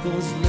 struggles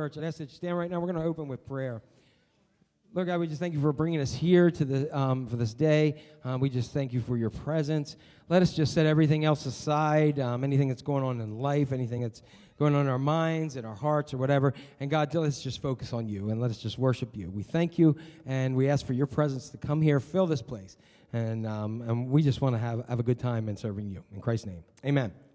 church. And I said, stand right now. We're going to open with prayer. Lord God, we just thank you for bringing us here to the, um, for this day. Um, we just thank you for your presence. Let us just set everything else aside, um, anything that's going on in life, anything that's going on in our minds and our hearts or whatever. And God, let's just focus on you and let us just worship you. We thank you and we ask for your presence to come here, fill this place. And, um, and we just want to have, have a good time in serving you. In Christ's name, amen.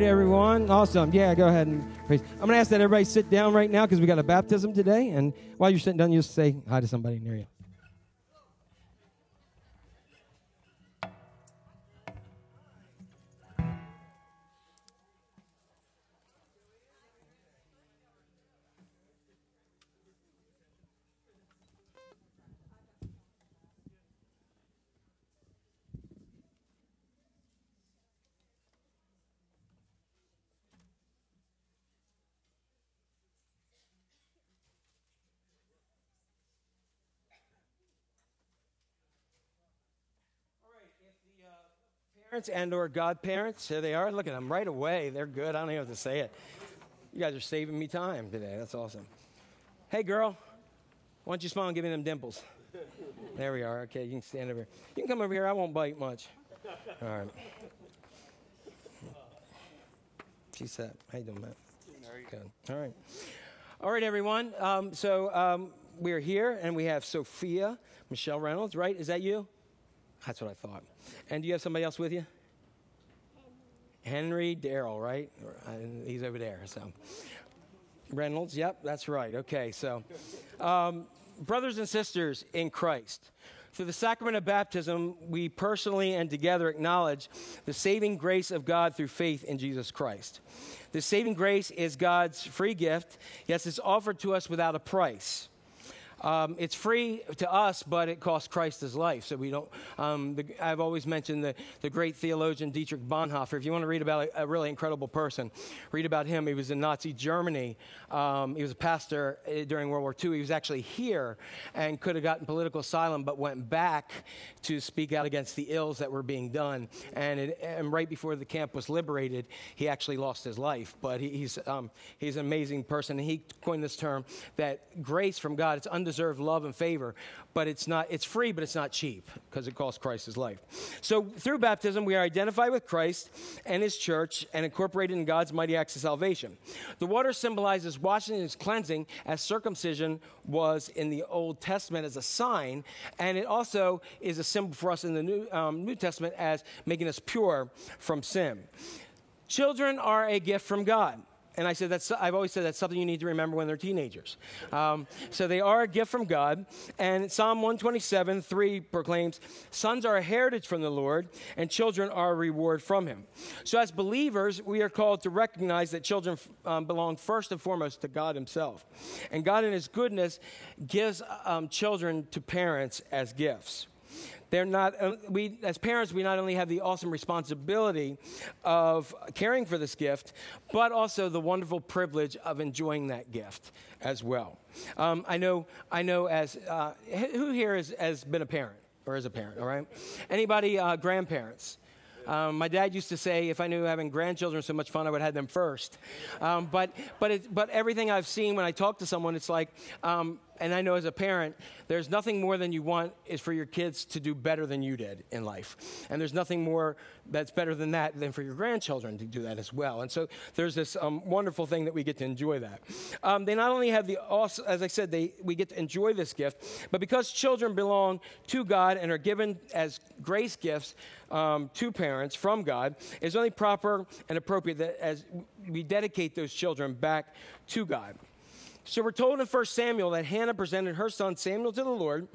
Right, everyone. Awesome. Yeah, go ahead and praise. I'm going to ask that everybody sit down right now because we got a baptism today. And while you're sitting down, you just say hi to somebody near you. Parents and or godparents. Here they are. Look at them right away. They're good. I don't even have to say it. You guys are saving me time today. That's awesome. Hey, girl, why don't you smile and give me them dimples? There we are. Okay, you can stand over here. You can come over here. I won't bite much. All right. She said, How you doing, Matt? Good. All right. All right, everyone. Um, so um, we're here, and we have Sophia Michelle Reynolds, right? Is that you? That's what I thought. And do you have somebody else with you? Henry Darrell, right? He's over there. So Reynolds, yep, that's right. Okay, so um, brothers and sisters in Christ. Through the sacrament of baptism, we personally and together acknowledge the saving grace of God through faith in Jesus Christ. The saving grace is God's free gift. Yes, it's offered to us without a price. Um, it's free to us, but it costs Christ his life. So we don't. Um, the, I've always mentioned the, the great theologian Dietrich Bonhoeffer. If you want to read about a, a really incredible person, read about him. He was in Nazi Germany. Um, he was a pastor uh, during World War II. He was actually here and could have gotten political asylum, but went back to speak out against the ills that were being done. And, it, and right before the camp was liberated, he actually lost his life. But he, he's um, he's an amazing person. And he coined this term that grace from God. It's undeserved deserve love and favor, but it's not it's free, but it's not cheap because it costs Christ his life. So through baptism, we are identified with Christ and his church and incorporated in God's mighty acts of salvation. The water symbolizes washing and cleansing as circumcision was in the Old Testament as a sign, and it also is a symbol for us in the New, um, New Testament as making us pure from sin. Children are a gift from God and I said that's I've always said that's something you need to remember when they're teenagers. Um, so they are a gift from God. And Psalm 127, 3 proclaims, "Sons are a heritage from the Lord, and children are a reward from Him." So as believers, we are called to recognize that children um, belong first and foremost to God Himself, and God in His goodness gives um, children to parents as gifts. They're not, uh, we, as parents, we not only have the awesome responsibility of caring for this gift, but also the wonderful privilege of enjoying that gift as well. Um, I know, I know as, uh, who here has, has been a parent or is a parent, all right? Anybody, uh, grandparents? Um, my dad used to say, if I knew having grandchildren was so much fun, I would have them first. Um, but, but, it, but everything I've seen when I talk to someone, it's like, um, and I know as a parent, there's nothing more than you want is for your kids to do better than you did in life. And there's nothing more that's better than that than for your grandchildren to do that as well. And so there's this um, wonderful thing that we get to enjoy that. Um, they not only have the, as I said, they, we get to enjoy this gift, but because children belong to God and are given as grace gifts um, to parents from God, it's only proper and appropriate that as we dedicate those children back to God. So we're told in 1 Samuel that Hannah presented her son Samuel to the Lord.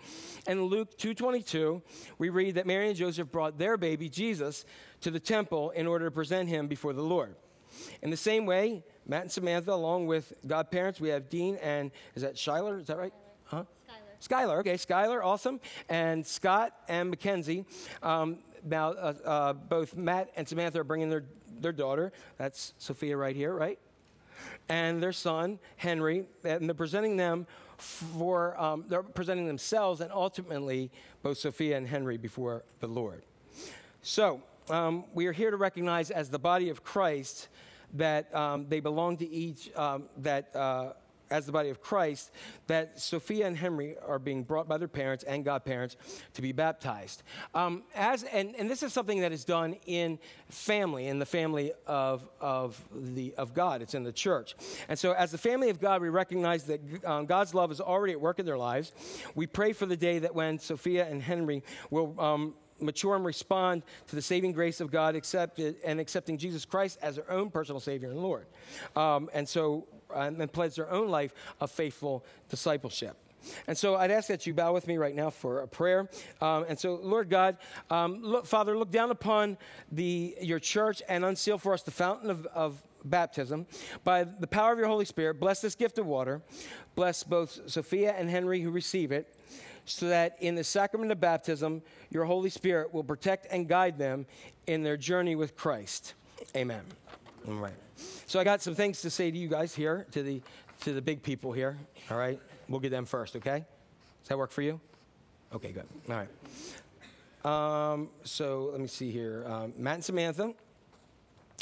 And in Luke 2:22, we read that Mary and Joseph brought their baby Jesus to the temple in order to present him before the Lord. In the same way, Matt and Samantha, along with godparents, we have Dean and is that Shyler? Is that right? Huh? Skylar. Skylar, okay, Skylar, awesome. And Scott and Mackenzie. Um, now, uh, uh, both Matt and Samantha are bringing their, their daughter. That's Sophia right here, right? And their son, Henry, and they're presenting them for, um, they're presenting themselves and ultimately both Sophia and Henry before the Lord. So, um, we are here to recognize as the body of Christ that um, they belong to each, um, that uh, as the body of Christ, that Sophia and Henry are being brought by their parents and godparents to be baptized. Um, as, and, and this is something that is done in family, in the family of, of, the, of God. It's in the church. And so, as the family of God, we recognize that um, God's love is already at work in their lives. We pray for the day that when Sophia and Henry will. Um, mature and respond to the saving grace of God accepted, and accepting Jesus Christ as their own personal Savior and Lord. Um, and so, and pledge their own life of faithful discipleship. And so I'd ask that you bow with me right now for a prayer. Um, and so, Lord God, um, look, Father, look down upon the, your church and unseal for us the fountain of, of baptism. By the power of your Holy Spirit, bless this gift of water. Bless both Sophia and Henry who receive it, so that in the sacrament of baptism, your Holy Spirit will protect and guide them in their journey with Christ. Amen. All right. So I got some things to say to you guys here, to the to the big people here. All right. We'll get them first, okay? Does that work for you? Okay, good. All right. Um, so let me see here. Um, Matt and Samantha,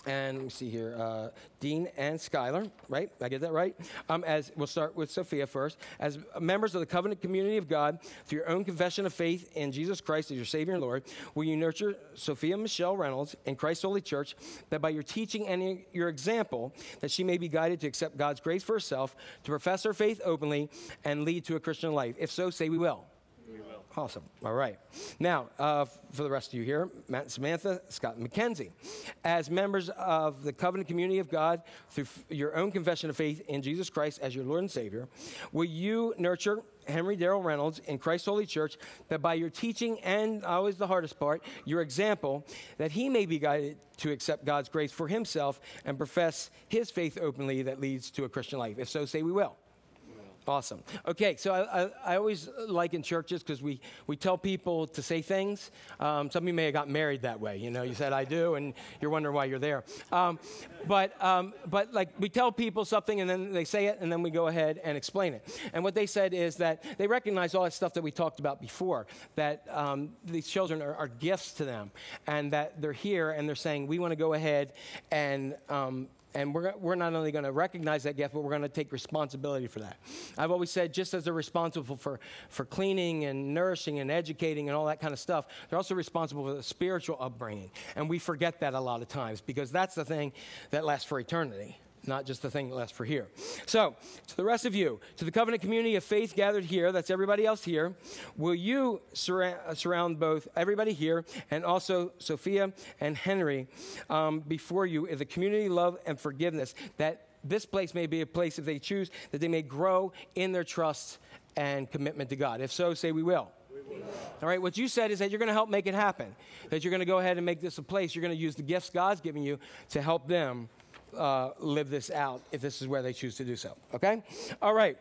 and let me see here, uh, Dean and Skylar, right? I get that right? Um, as we'll start with Sophia first. As members of the covenant community of God, through your own confession of faith in Jesus Christ as your Savior and Lord, will you nurture Sophia Michelle Reynolds in Christ's Holy Church, that by your teaching and your example, that she may be guided to accept God's grace for herself, to profess her faith openly, and lead to a Christian life? If so, say we will. Awesome. All right. Now, uh, for the rest of you here, Matt and Samantha, Scott and Mackenzie, as members of the covenant community of God, through f- your own confession of faith in Jesus Christ as your Lord and Savior, will you nurture Henry Darrell Reynolds in Christ's Holy Church that by your teaching and always the hardest part, your example, that he may be guided to accept God's grace for himself and profess his faith openly that leads to a Christian life? If so, say we will. Awesome. Okay, so I, I, I always like in churches because we, we tell people to say things. Um, some of you may have got married that way. You know, you said I do, and you're wondering why you're there. Um, but um, but like we tell people something, and then they say it, and then we go ahead and explain it. And what they said is that they recognize all that stuff that we talked about before. That um, these children are, are, gifts to them, and that they're here, and they're saying we want to go ahead and um, and we're, we're not only going to recognize that gift, but we're going to take responsibility for that. I've always said, just as they're responsible for, for cleaning and nourishing and educating and all that kind of stuff, they're also responsible for the spiritual upbringing. And we forget that a lot of times because that's the thing that lasts for eternity not just the thing that lasts for here. So, to the rest of you, to the covenant community of faith gathered here, that's everybody else here, will you uh, surround both everybody here and also Sophia and Henry um, before you in the community love and forgiveness that this place may be a place, if they choose, that they may grow in their trust and commitment to God. If so, say we will. All right, what you said is that you're going to help make it happen. That you're going to go ahead and make this a place. You're going to use the gifts God's given you to help them uh, live this out if this is where they choose to do so. Okay? All right.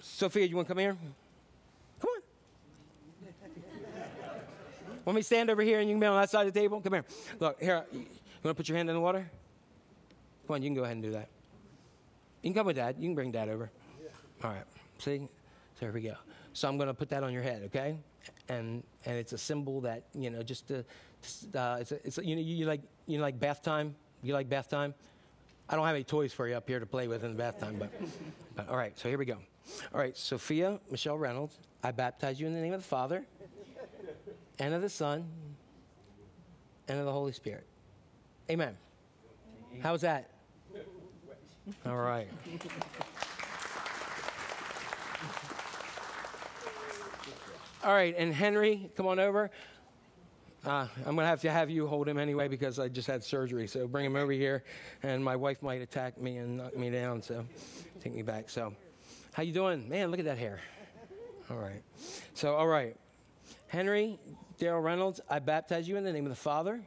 Sophia, you want to come here? Come on. Want me stand over here and you can be on that side of the table? Come here. Look, here. You want to put your hand in the water? Come on, you can go ahead and do that. You can come with dad. You can bring dad over. All right. See? So here we go. So I'm going to put that on your head, okay? And and it's a symbol that you know just to, uh, it's a, it's a, you know you like you know, like bath time you like bath time? I don't have any toys for you up here to play with in the bath time, but, but all right, so here we go. All right, Sophia Michelle Reynolds, I baptize you in the name of the Father, and of the Son, and of the Holy Spirit. Amen. How's that? All right. All right, and Henry, come on over. Uh, I'm going to have to have you hold him anyway because I just had surgery. So bring him over here, and my wife might attack me and knock me down. So take me back. So, how you doing, man? Look at that hair. All right. So, all right, Henry Daryl Reynolds, I baptize you in the name of the Father,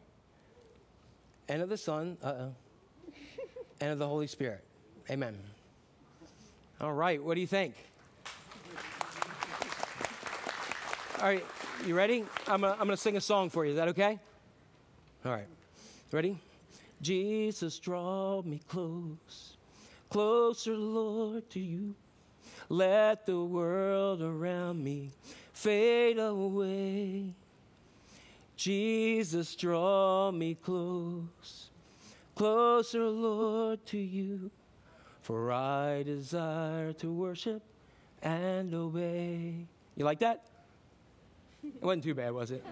and of the Son, uh-oh, and of the Holy Spirit. Amen. All right. What do you think? All right. You ready? I'm going to sing a song for you. Is that okay? All right. Ready? Jesus, draw me close, closer, Lord, to you. Let the world around me fade away. Jesus, draw me close, closer, Lord, to you. For I desire to worship and obey. You like that? It wasn't too bad, was it?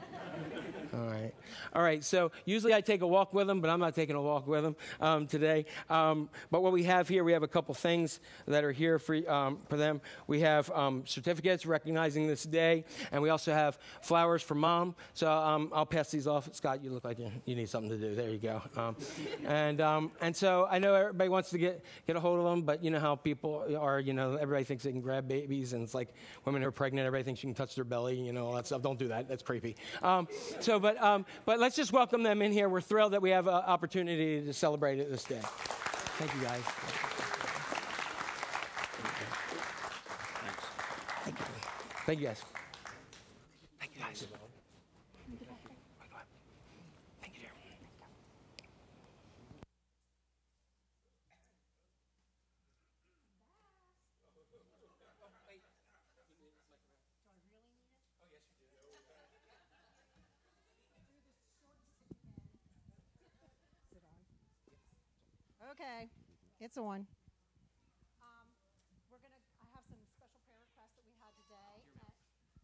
All right. All right. So usually I take a walk with them, but I'm not taking a walk with them um, today. Um, but what we have here, we have a couple things that are here for, um, for them. We have um, certificates recognizing this day, and we also have flowers for mom. So um, I'll pass these off. Scott, you look like you, you need something to do. There you go. Um, and, and so I know everybody wants to get, get a hold of them, but you know how people are, you know, everybody thinks they can grab babies, and it's like women who are pregnant, everybody thinks you can touch their belly, you know, all that stuff. Don't do that. That's creepy. so, but, um, but let's just welcome them in here. We're thrilled that we have an opportunity to celebrate it this day. Thank you, guys. Thank you. Thank you, guys. It's on. Um, we're gonna. I have some special prayer requests that we had today. Uh,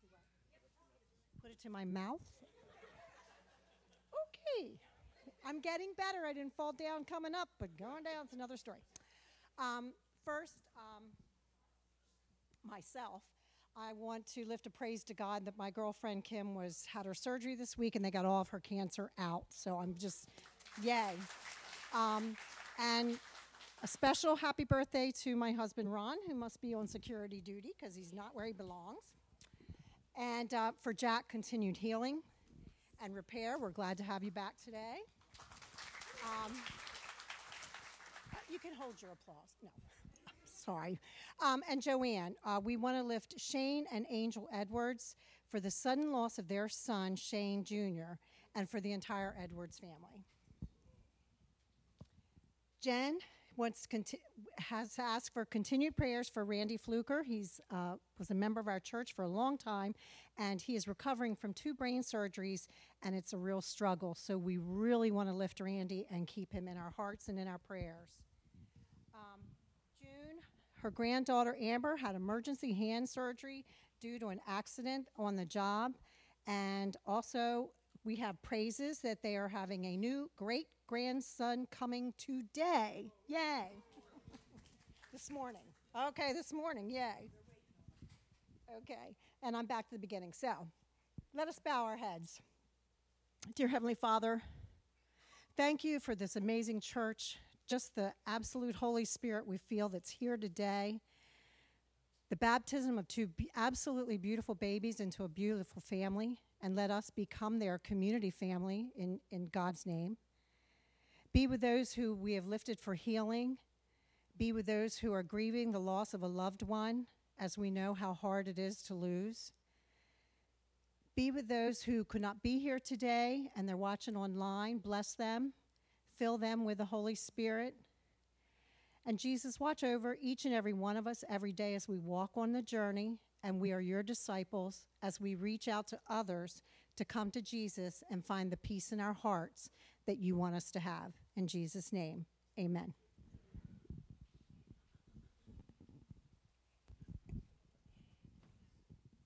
do? Put it to my mouth. Okay, I'm getting better. I didn't fall down coming up, but going down is another story. Um, first, um, myself. I want to lift a praise to God that my girlfriend Kim was had her surgery this week and they got all of her cancer out. So I'm just, yay. Um, and a special happy birthday to my husband Ron, who must be on security duty because he's not where he belongs. And uh, for Jack, continued healing and repair. We're glad to have you back today. Um, you can hold your applause. No, I'm sorry. Um, and Joanne, uh, we want to lift Shane and Angel Edwards for the sudden loss of their son, Shane Jr., and for the entire Edwards family. Jen wants conti- has asked for continued prayers for Randy Fluker. He's uh, was a member of our church for a long time, and he is recovering from two brain surgeries, and it's a real struggle. So we really want to lift Randy and keep him in our hearts and in our prayers. Um, June, her granddaughter Amber had emergency hand surgery due to an accident on the job, and also we have praises that they are having a new great grandson coming today. Yay. this morning. Okay, this morning. Yay. Okay, and I'm back to the beginning. So let us bow our heads. Dear Heavenly Father, thank you for this amazing church, just the absolute Holy Spirit we feel that's here today. The baptism of two absolutely beautiful babies into a beautiful family, and let us become their community family in, in God's name. Be with those who we have lifted for healing. Be with those who are grieving the loss of a loved one, as we know how hard it is to lose. Be with those who could not be here today and they're watching online. Bless them. Fill them with the Holy Spirit. And Jesus, watch over each and every one of us every day as we walk on the journey and we are your disciples as we reach out to others to come to Jesus and find the peace in our hearts that you want us to have. In Jesus' name, amen.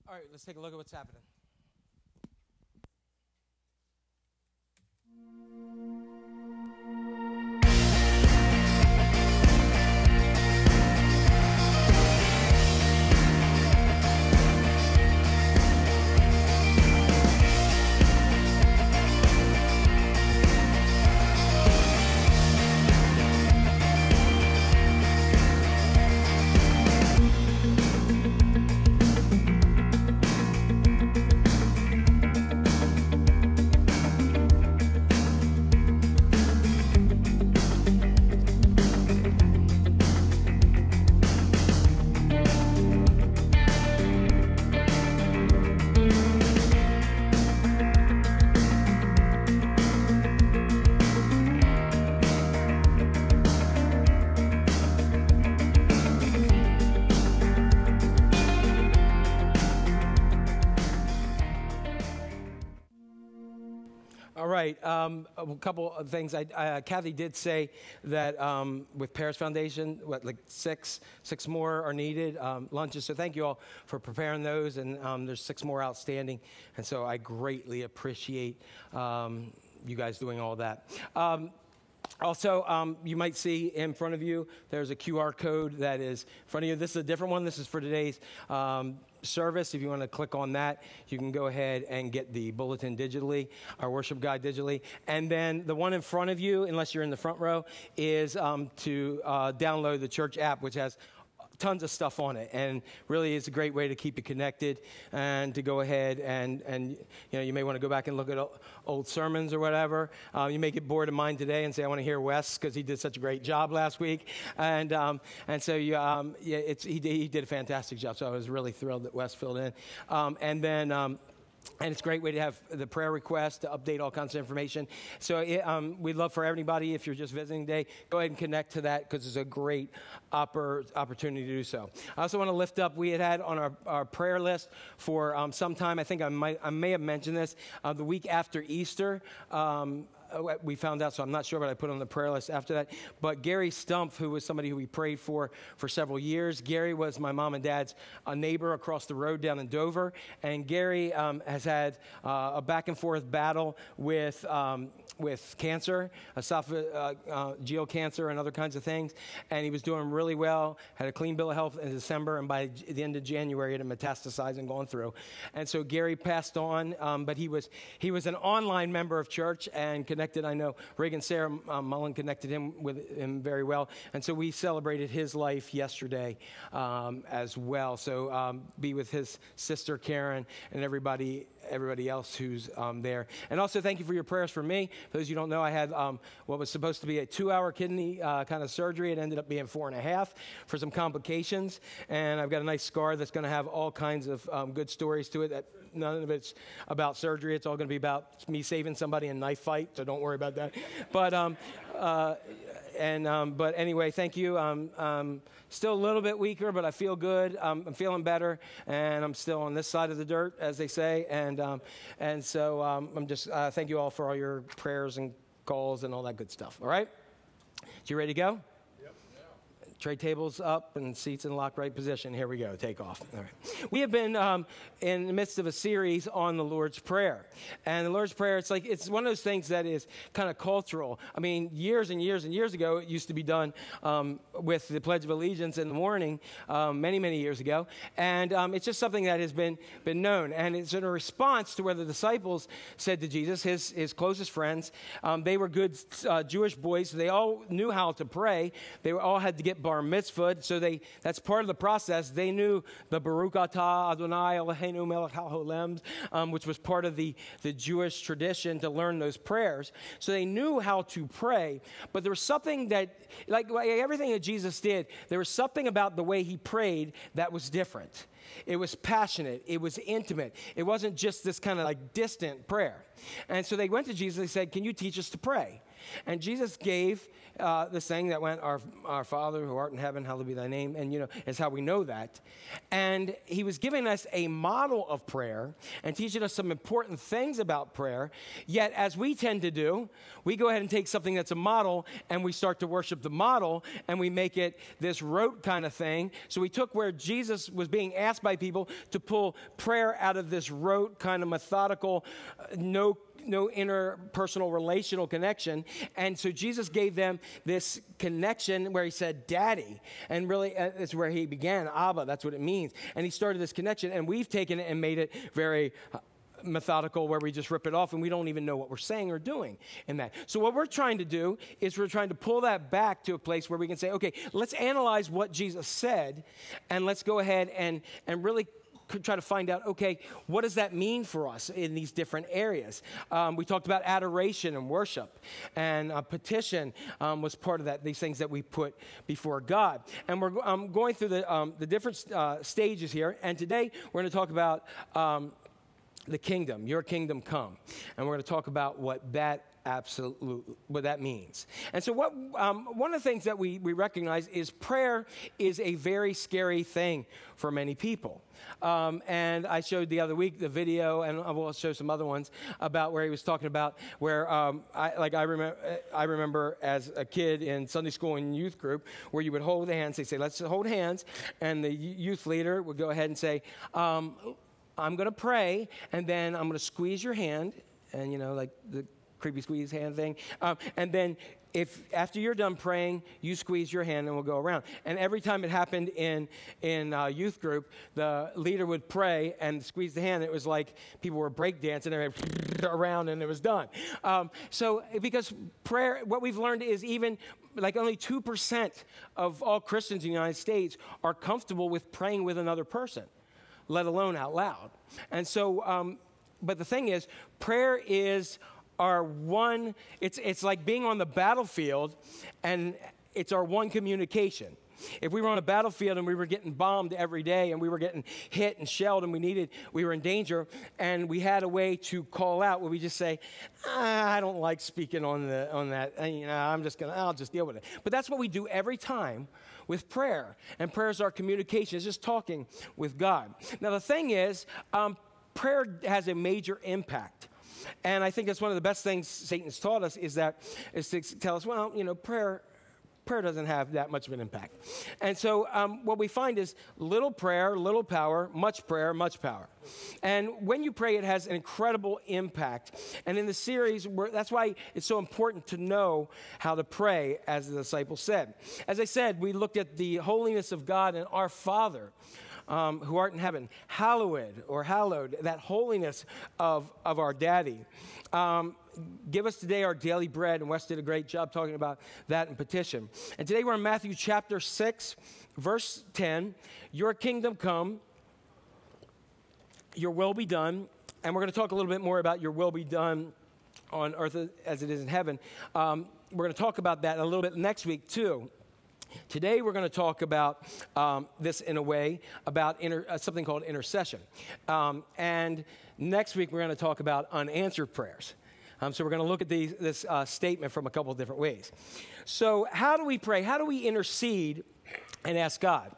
All right, let's take a look at what's happening. Right. Um, a couple of things. I, uh, Kathy did say that um, with Paris Foundation, what like six, six more are needed um, lunches. So thank you all for preparing those, and um, there's six more outstanding. And so I greatly appreciate um, you guys doing all that. Um, also, um, you might see in front of you, there's a QR code that is in front of you. This is a different one. This is for today's um, service. If you want to click on that, you can go ahead and get the bulletin digitally, our worship guide digitally. And then the one in front of you, unless you're in the front row, is um, to uh, download the church app, which has tons of stuff on it and really it's a great way to keep you connected and to go ahead and, and you know you may want to go back and look at old sermons or whatever. Uh, you may get bored of mine today and say i want to hear wes because he did such a great job last week. And, um, and so you, um, yeah, he, he did a fantastic job so i was really thrilled that wes filled in. Um, and then um, and it's a great way to have the prayer request to update all kinds of information. So it, um, we'd love for everybody, if you're just visiting today, go ahead and connect to that because it's a great oppor- opportunity to do so. I also want to lift up, we had had on our, our prayer list for um, some time, I think I, might, I may have mentioned this, uh, the week after Easter. Um, we found out, so I'm not sure, but I put on the prayer list after that. But Gary Stumpf, who was somebody who we prayed for for several years, Gary was my mom and dad's a neighbor across the road down in Dover, and Gary um, has had uh, a back and forth battle with. Um, with cancer, esophageal uh, uh, cancer, and other kinds of things. And he was doing really well, had a clean bill of health in December, and by the end of January, it had metastasized and gone through. And so Gary passed on, um, but he was, he was an online member of church and connected. I know Reagan Sarah um, Mullen connected him with him very well. And so we celebrated his life yesterday um, as well. So um, be with his sister Karen and everybody everybody else who's um, there. And also, thank you for your prayers for me. For those you don't know, I had um, what was supposed to be a two hour kidney uh, kind of surgery. It ended up being four and a half for some complications. And I've got a nice scar that's going to have all kinds of um, good stories to it. That none of it's about surgery. It's all going to be about me saving somebody in a knife fight, so don't worry about that. But um, uh, and um, but anyway, thank you. Um, um, still a little bit weaker, but I feel good. Um, I'm feeling better, and I'm still on this side of the dirt, as they say. And um, and so um, I'm just uh, thank you all for all your prayers and calls and all that good stuff. All right, you ready to go? Tray tables up and seats in locked right position. Here we go. Take off. All right. We have been um, in the midst of a series on the Lord's Prayer. And the Lord's Prayer, it's like, it's one of those things that is kind of cultural. I mean, years and years and years ago, it used to be done um, with the Pledge of Allegiance in the morning, um, many, many years ago. And um, it's just something that has been, been known. And it's in a response to where the disciples said to Jesus, his, his closest friends, um, they were good uh, Jewish boys. So they all knew how to pray. They all had to get bar mitzvah, so they, that's part of the process. They knew the Baruch Atah Adonai Eloheinu melech haolam, um, which was part of the, the Jewish tradition to learn those prayers. So they knew how to pray, but there was something that, like, like everything that Jesus did, there was something about the way he prayed that was different. It was passionate. It was intimate. It wasn't just this kind of like distant prayer. And so they went to Jesus. They said, Can you teach us to pray? And Jesus gave uh, the saying that went, our, our Father who art in heaven, hallowed be thy name. And, you know, is how we know that. And he was giving us a model of prayer and teaching us some important things about prayer. Yet, as we tend to do, we go ahead and take something that's a model and we start to worship the model and we make it this rote kind of thing. So we took where Jesus was being asked by people to pull prayer out of this rote kind of methodical, uh, no no interpersonal relational connection. And so Jesus gave them this connection where he said, Daddy. And really, uh, that's where he began. Abba, that's what it means. And he started this connection. And we've taken it and made it very uh, methodical where we just rip it off and we don't even know what we're saying or doing in that. So, what we're trying to do is we're trying to pull that back to a place where we can say, okay, let's analyze what Jesus said and let's go ahead and, and really try to find out, okay, what does that mean for us in these different areas? Um, we talked about adoration and worship, and petition um, was part of that, these things that we put before God. And we're um, going through the, um, the different uh, stages here, and today we're going to talk about um, the kingdom, your kingdom come. And we're going to talk about what that absolutely what that means. And so, what um, one of the things that we, we recognize is prayer is a very scary thing for many people. Um, and I showed the other week the video, and I will show some other ones about where he was talking about where, um, I, like I remember, I remember as a kid in Sunday school and youth group, where you would hold hands. They say, "Let's hold hands," and the youth leader would go ahead and say. Um, I'm going to pray, and then I'm going to squeeze your hand, and you know, like the creepy squeeze hand thing. Um, and then if after you're done praying, you squeeze your hand and we'll go around. And every time it happened in in uh, youth group, the leader would pray and squeeze the hand. It was like people were breakdancing around and it was done. Um, so because prayer, what we've learned is even like only 2% of all Christians in the United States are comfortable with praying with another person, let alone out loud. And so, um, but the thing is, prayer is our one, it's, it's like being on the battlefield and it's our one communication. If we were on a battlefield and we were getting bombed every day and we were getting hit and shelled and we needed, we were in danger and we had a way to call out, would we just say, ah, I don't like speaking on, the, on that, you know, I'm just gonna, I'll just deal with it. But that's what we do every time with prayer. And prayer is our communication, it's just talking with God. Now, the thing is, um, prayer has a major impact and I think that's one of the best things Satan's taught us is that is to tell us, well, you know, prayer prayer doesn't have that much of an impact. And so um, what we find is little prayer, little power, much prayer, much power. And when you pray, it has an incredible impact. And in the series, that's why it's so important to know how to pray, as the disciples said. As I said, we looked at the holiness of God and our Father um, who art in heaven, hallowed or hallowed, that holiness of, of our daddy. Um, give us today our daily bread. And Wes did a great job talking about that in petition. And today we're in Matthew chapter 6, verse 10. Your kingdom come, your will be done. And we're going to talk a little bit more about your will be done on earth as it is in heaven. Um, we're going to talk about that a little bit next week, too. Today, we're going to talk about um, this in a way about inter- uh, something called intercession. Um, and next week, we're going to talk about unanswered prayers. Um, so, we're going to look at these, this uh, statement from a couple of different ways. So, how do we pray? How do we intercede and ask God?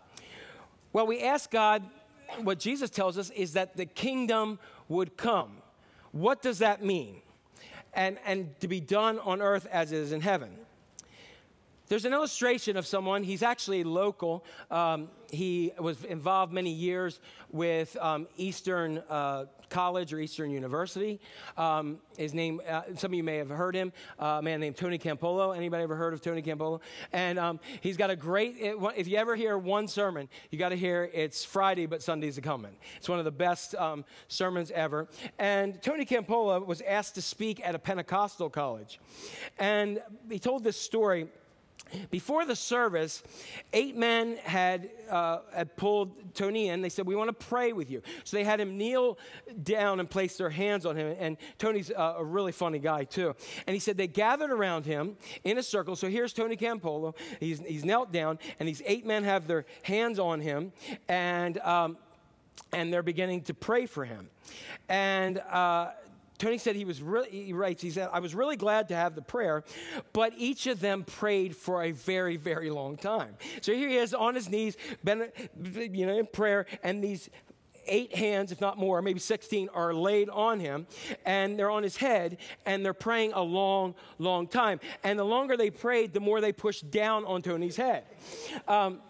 Well, we ask God, what Jesus tells us is that the kingdom would come. What does that mean? And, and to be done on earth as it is in heaven. There's an illustration of someone, he's actually local. Um, he was involved many years with um, Eastern uh, College or Eastern University. Um, his name, uh, some of you may have heard him, uh, a man named Tony Campolo. Anybody ever heard of Tony Campolo? And um, he's got a great, if you ever hear one sermon, you got to hear it's Friday, but Sunday's a coming. It's one of the best um, sermons ever. And Tony Campolo was asked to speak at a Pentecostal college. And he told this story before the service, eight men had, uh, had pulled Tony in. They said, We want to pray with you. So they had him kneel down and place their hands on him. And Tony's uh, a really funny guy, too. And he said they gathered around him in a circle. So here's Tony Campolo. He's, he's knelt down, and these eight men have their hands on him. And. Um, and they're beginning to pray for him. And uh, Tony said he was really, he writes, he said, I was really glad to have the prayer, but each of them prayed for a very, very long time. So here he is on his knees, been, you know, in prayer, and these eight hands, if not more, maybe 16, are laid on him, and they're on his head, and they're praying a long, long time. And the longer they prayed, the more they pushed down on Tony's head. Um,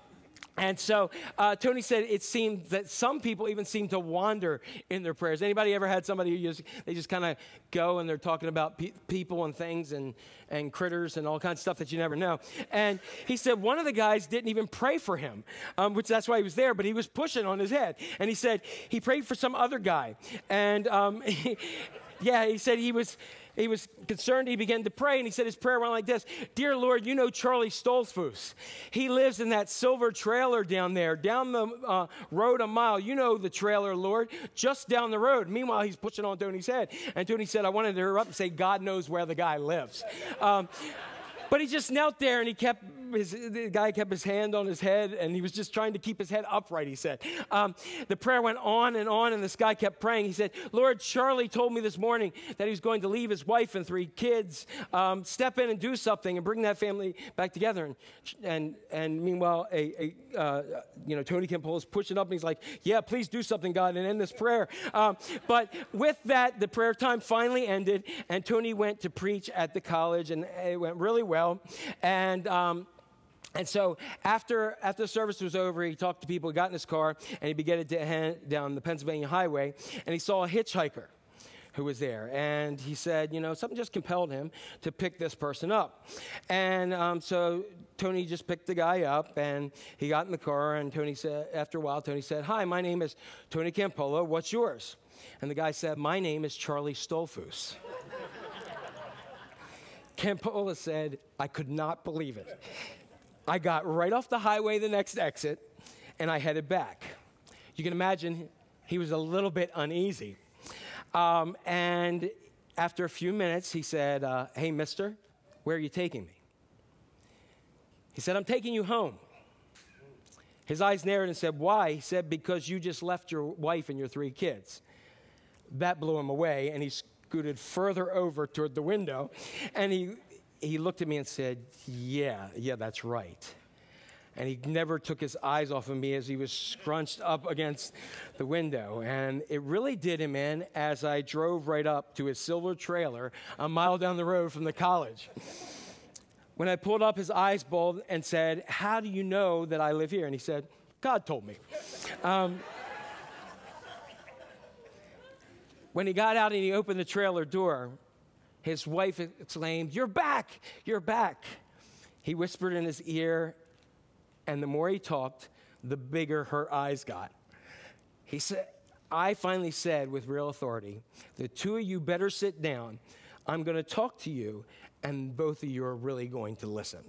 and so uh, Tony said it seemed that some people even seem to wander in their prayers. Anybody ever had somebody who just, they just kind of go and they're talking about pe- people and things and, and critters and all kinds of stuff that you never know? And he said one of the guys didn't even pray for him, um, which that's why he was there, but he was pushing on his head. And he said he prayed for some other guy. And um, he, yeah, he said he was he was concerned. He began to pray, and he said his prayer went like this Dear Lord, you know Charlie Stoltzfus. He lives in that silver trailer down there, down the uh, road a mile. You know the trailer, Lord, just down the road. Meanwhile, he's pushing on Tony's head. And Tony said, I wanted to interrupt and say, God knows where the guy lives. Um, but he just knelt there and he kept his, the guy kept his hand on his head and he was just trying to keep his head upright, he said. Um, the prayer went on and on, and this guy kept praying. He said, Lord, Charlie told me this morning that he was going to leave his wife and three kids, um, step in and do something and bring that family back together. And, and, and meanwhile, a, a uh, you know, Tony Campolo is pushing up and he's like, Yeah, please do something, God, and end this prayer. Um, but with that, the prayer time finally ended, and Tony went to preach at the college, and it went really well. And um, and so after, after the service was over, he talked to people, he got in his car, and he began to head down the Pennsylvania highway, and he saw a hitchhiker who was there. And he said, you know, something just compelled him to pick this person up. And um, so Tony just picked the guy up, and he got in the car, and Tony said, after a while, Tony said, hi, my name is Tony Campolo, what's yours? And the guy said, my name is Charlie Stoltzfus. Campolo said, I could not believe it. I got right off the highway, the next exit, and I headed back. You can imagine he was a little bit uneasy. Um, and after a few minutes, he said, uh, Hey, mister, where are you taking me? He said, I'm taking you home. His eyes narrowed and said, Why? He said, Because you just left your wife and your three kids. That blew him away, and he scooted further over toward the window, and he he looked at me and said, Yeah, yeah, that's right. And he never took his eyes off of me as he was scrunched up against the window. And it really did him in as I drove right up to his silver trailer a mile down the road from the college. When I pulled up, his eyes bulged and said, How do you know that I live here? And he said, God told me. Um, when he got out and he opened the trailer door, his wife exclaimed, You're back! You're back! He whispered in his ear, and the more he talked, the bigger her eyes got. He said, I finally said with real authority, The two of you better sit down. I'm going to talk to you, and both of you are really going to listen.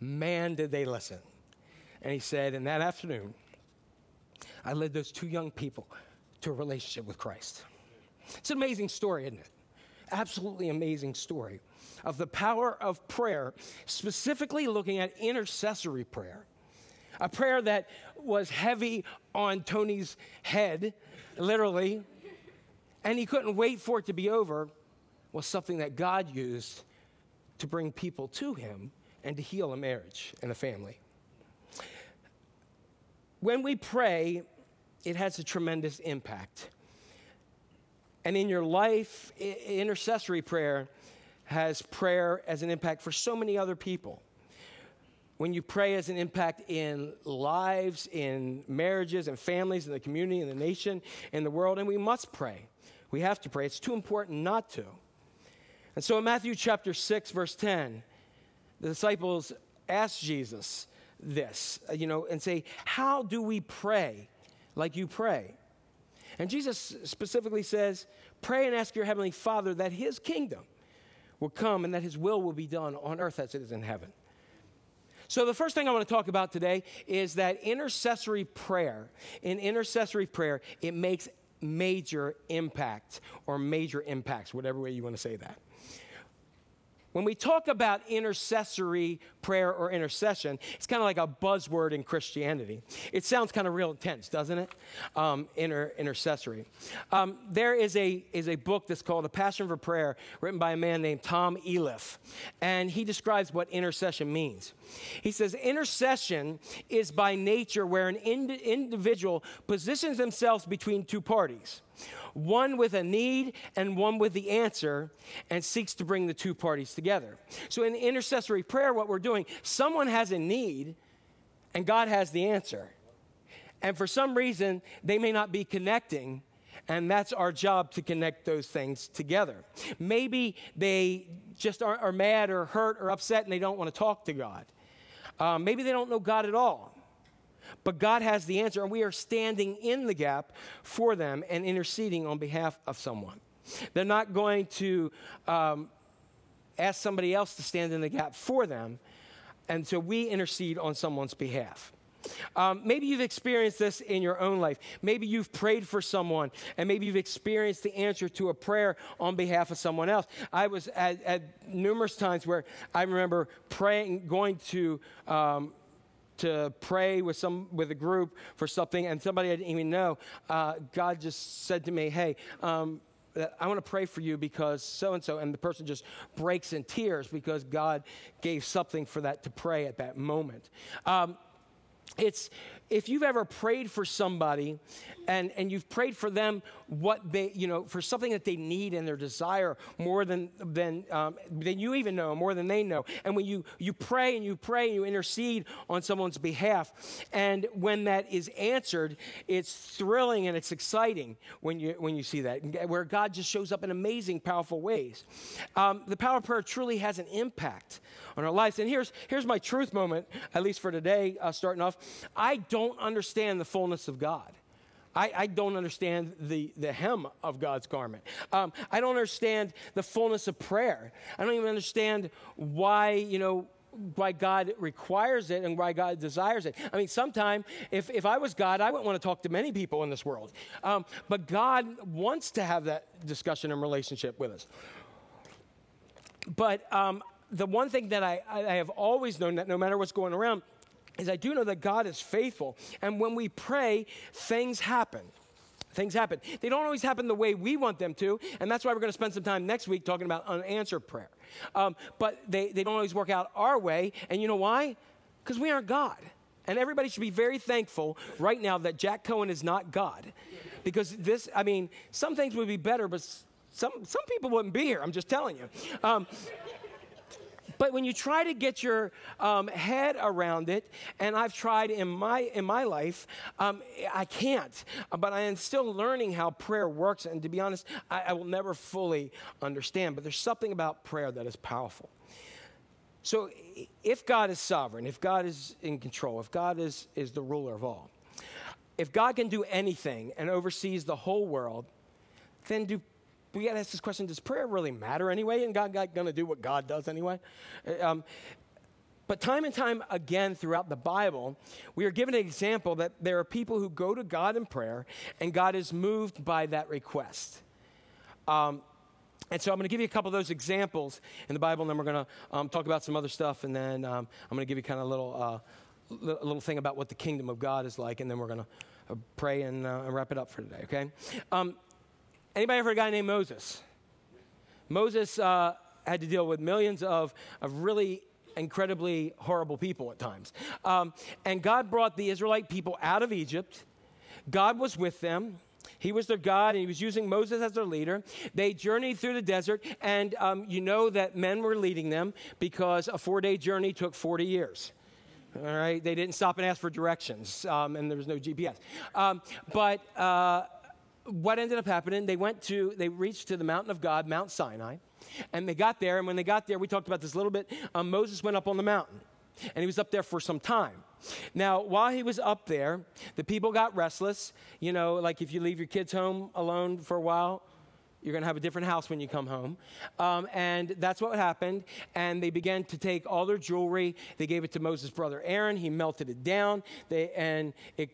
Man, did they listen. And he said, In that afternoon, I led those two young people to a relationship with Christ. It's an amazing story, isn't it? Absolutely amazing story of the power of prayer, specifically looking at intercessory prayer. A prayer that was heavy on Tony's head, literally, and he couldn't wait for it to be over, was something that God used to bring people to him and to heal a marriage and a family. When we pray, it has a tremendous impact. And in your life, intercessory prayer has prayer as an impact for so many other people. When you pray as an impact in lives, in marriages, and families, in the community, in the nation, in the world, and we must pray. We have to pray. It's too important not to. And so in Matthew chapter 6, verse 10, the disciples ask Jesus this, you know, and say, How do we pray like you pray? And Jesus specifically says, Pray and ask your Heavenly Father that His kingdom will come and that His will will be done on earth as it is in heaven. So, the first thing I want to talk about today is that intercessory prayer. In intercessory prayer, it makes major impact or major impacts, whatever way you want to say that. When we talk about intercessory prayer or intercession, it's kind of like a buzzword in Christianity. It sounds kind of real intense, doesn't it? Um, inter, intercessory. Um, there is a, is a book that's called A Passion for Prayer, written by a man named Tom Elliff, and he describes what intercession means. He says, Intercession is by nature where an ind- individual positions themselves between two parties one with a need and one with the answer, and seeks to bring the two parties together. So in intercessory prayer, what we're doing, someone has a need and God has the answer. And for some reason, they may not be connecting, and that's our job to connect those things together. Maybe they just are, are mad or hurt or upset and they don't want to talk to God. Uh, maybe they don't know God at all. But God has the answer, and we are standing in the gap for them and interceding on behalf of someone. They're not going to um, ask somebody else to stand in the gap for them, and so we intercede on someone's behalf. Um, maybe you've experienced this in your own life. Maybe you've prayed for someone, and maybe you've experienced the answer to a prayer on behalf of someone else. I was at, at numerous times where I remember praying, going to. Um, to pray with some with a group for something, and somebody I didn't even know. Uh, God just said to me, "Hey, um, I want to pray for you because so and so, and the person just breaks in tears because God gave something for that to pray at that moment. Um, it's if you've ever prayed for somebody and, and you've prayed for them what they, you know, for something that they need and their desire more than, than, um, than you even know, more than they know. And when you, you pray and you pray and you intercede on someone's behalf, and when that is answered, it's thrilling and it's exciting when you, when you see that, where God just shows up in amazing, powerful ways. Um, the power of prayer truly has an impact on our lives. And here's, here's my truth moment, at least for today, uh, starting off. I don't understand the fullness of God. I, I, don't understand the, the hem of God's garment. Um, I don't understand the fullness of prayer. I don't even understand why, you know, why God requires it and why God desires it. I mean, sometime if, if I was God, I wouldn't want to talk to many people in this world. Um, but God wants to have that discussion and relationship with us. But um, the one thing that I, I have always known that no matter what's going around is I do know that God is faithful. And when we pray, things happen. Things happen. They don't always happen the way we want them to, and that's why we're going to spend some time next week talking about unanswered prayer. Um, but they, they don't always work out our way, and you know why? Because we aren't God. And everybody should be very thankful right now that Jack Cohen is not God. Because this, I mean, some things would be better, but some, some people wouldn't be here. I'm just telling you. Um, but when you try to get your um, head around it, and I've tried in my, in my life, um, I can't. But I am still learning how prayer works. And to be honest, I, I will never fully understand. But there's something about prayer that is powerful. So if God is sovereign, if God is in control, if God is, is the ruler of all, if God can do anything and oversees the whole world, then do we got to ask this question Does prayer really matter anyway? And God, going to do what God does anyway? Uh, um, but time and time again throughout the Bible, we are given an example that there are people who go to God in prayer and God is moved by that request. Um, and so I'm going to give you a couple of those examples in the Bible, and then we're going to um, talk about some other stuff, and then um, I'm going to give you kind of a little, uh, li- little thing about what the kingdom of God is like, and then we're going to uh, pray and, uh, and, wrap it up for today, okay? Anybody ever a guy named Moses? Moses uh, had to deal with millions of, of really incredibly horrible people at times. Um, and God brought the Israelite people out of Egypt. God was with them. He was their God, and he was using Moses as their leader. They journeyed through the desert, and um, you know that men were leading them because a four day journey took 40 years. All right, they didn't stop and ask for directions, um, and there was no GPS. Um, but uh, what ended up happening, they went to, they reached to the mountain of God, Mount Sinai, and they got there. And when they got there, we talked about this a little bit. Um, Moses went up on the mountain, and he was up there for some time. Now, while he was up there, the people got restless. You know, like if you leave your kids home alone for a while, you're going to have a different house when you come home. Um, and that's what happened. And they began to take all their jewelry. They gave it to Moses' brother Aaron. He melted it down. They, and it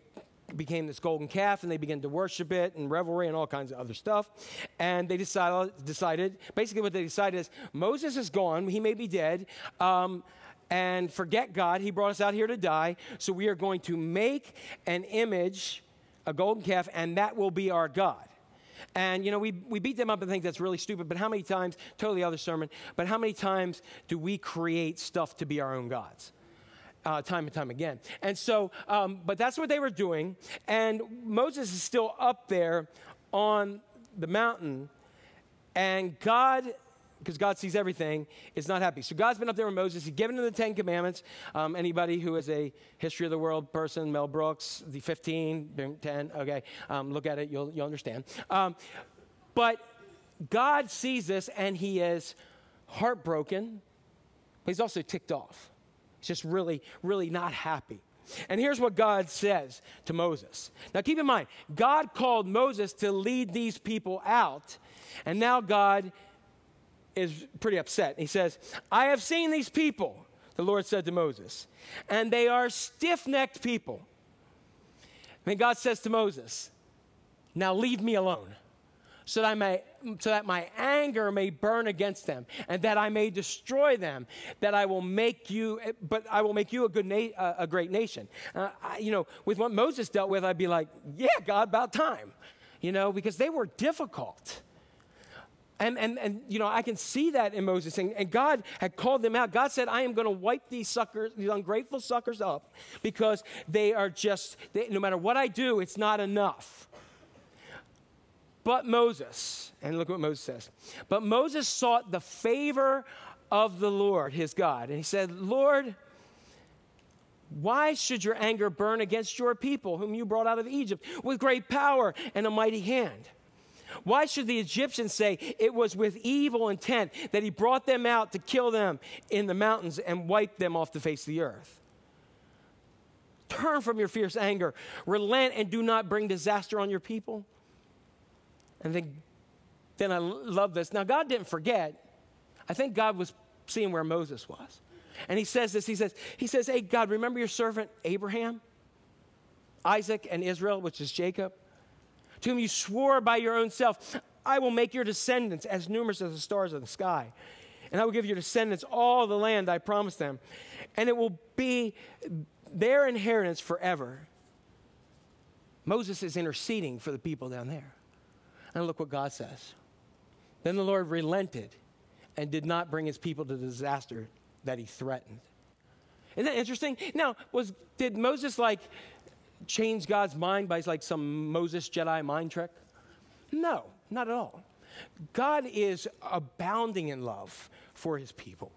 became this golden calf and they began to worship it and revelry and all kinds of other stuff. And they decided, decided basically what they decided is Moses is gone, he may be dead. Um, and forget God, he brought us out here to die. So we are going to make an image, a golden calf, and that will be our God. And, you know, we, we beat them up and think that's really stupid, but how many times, totally other sermon, but how many times do we create stuff to be our own gods? Uh, time and time again. And so, um, but that's what they were doing. And Moses is still up there on the mountain, and God because God sees everything, is not happy. So God's been up there with Moses. He's given him the Ten Commandments. Um, anybody who is a history of the world person, Mel Brooks, the 15, 10, okay, um, look at it, you'll, you'll understand. Um, but God sees this and he is heartbroken, but he's also ticked off. He's just really, really not happy. And here's what God says to Moses. Now, keep in mind, God called Moses to lead these people out, and now God is pretty upset. He says, I have seen these people. the Lord said to Moses, and they are stiff necked people. And God says to Moses, Now leave me alone, so that, I may, so that my anger may burn against them, and that I may destroy them, that I will make you, but I will make you a, good na- a great nation. Uh, I, you know, with what Moses dealt with, I'd be like, Yeah, God, about time, you know, because they were difficult. And, and, and, you know, I can see that in Moses. And, and God had called them out. God said, I am going to wipe these suckers, these ungrateful suckers up because they are just, they, no matter what I do, it's not enough. But Moses, and look what Moses says. But Moses sought the favor of the Lord, his God. And he said, Lord, why should your anger burn against your people, whom you brought out of Egypt, with great power and a mighty hand? Why should the Egyptians say it was with evil intent that he brought them out to kill them in the mountains and wipe them off the face of the earth? Turn from your fierce anger, relent, and do not bring disaster on your people. And then, then I love this. Now, God didn't forget. I think God was seeing where Moses was. And he says this, he says, he says, Hey God, remember your servant Abraham, Isaac, and Israel, which is Jacob? to whom you swore by your own self, I will make your descendants as numerous as the stars of the sky. And I will give your descendants all the land I promised them. And it will be their inheritance forever. Moses is interceding for the people down there. And look what God says. Then the Lord relented and did not bring his people to the disaster that he threatened. Isn't that interesting? Now, was did Moses like change God's mind by like some Moses Jedi mind trick? No, not at all. God is abounding in love for his people.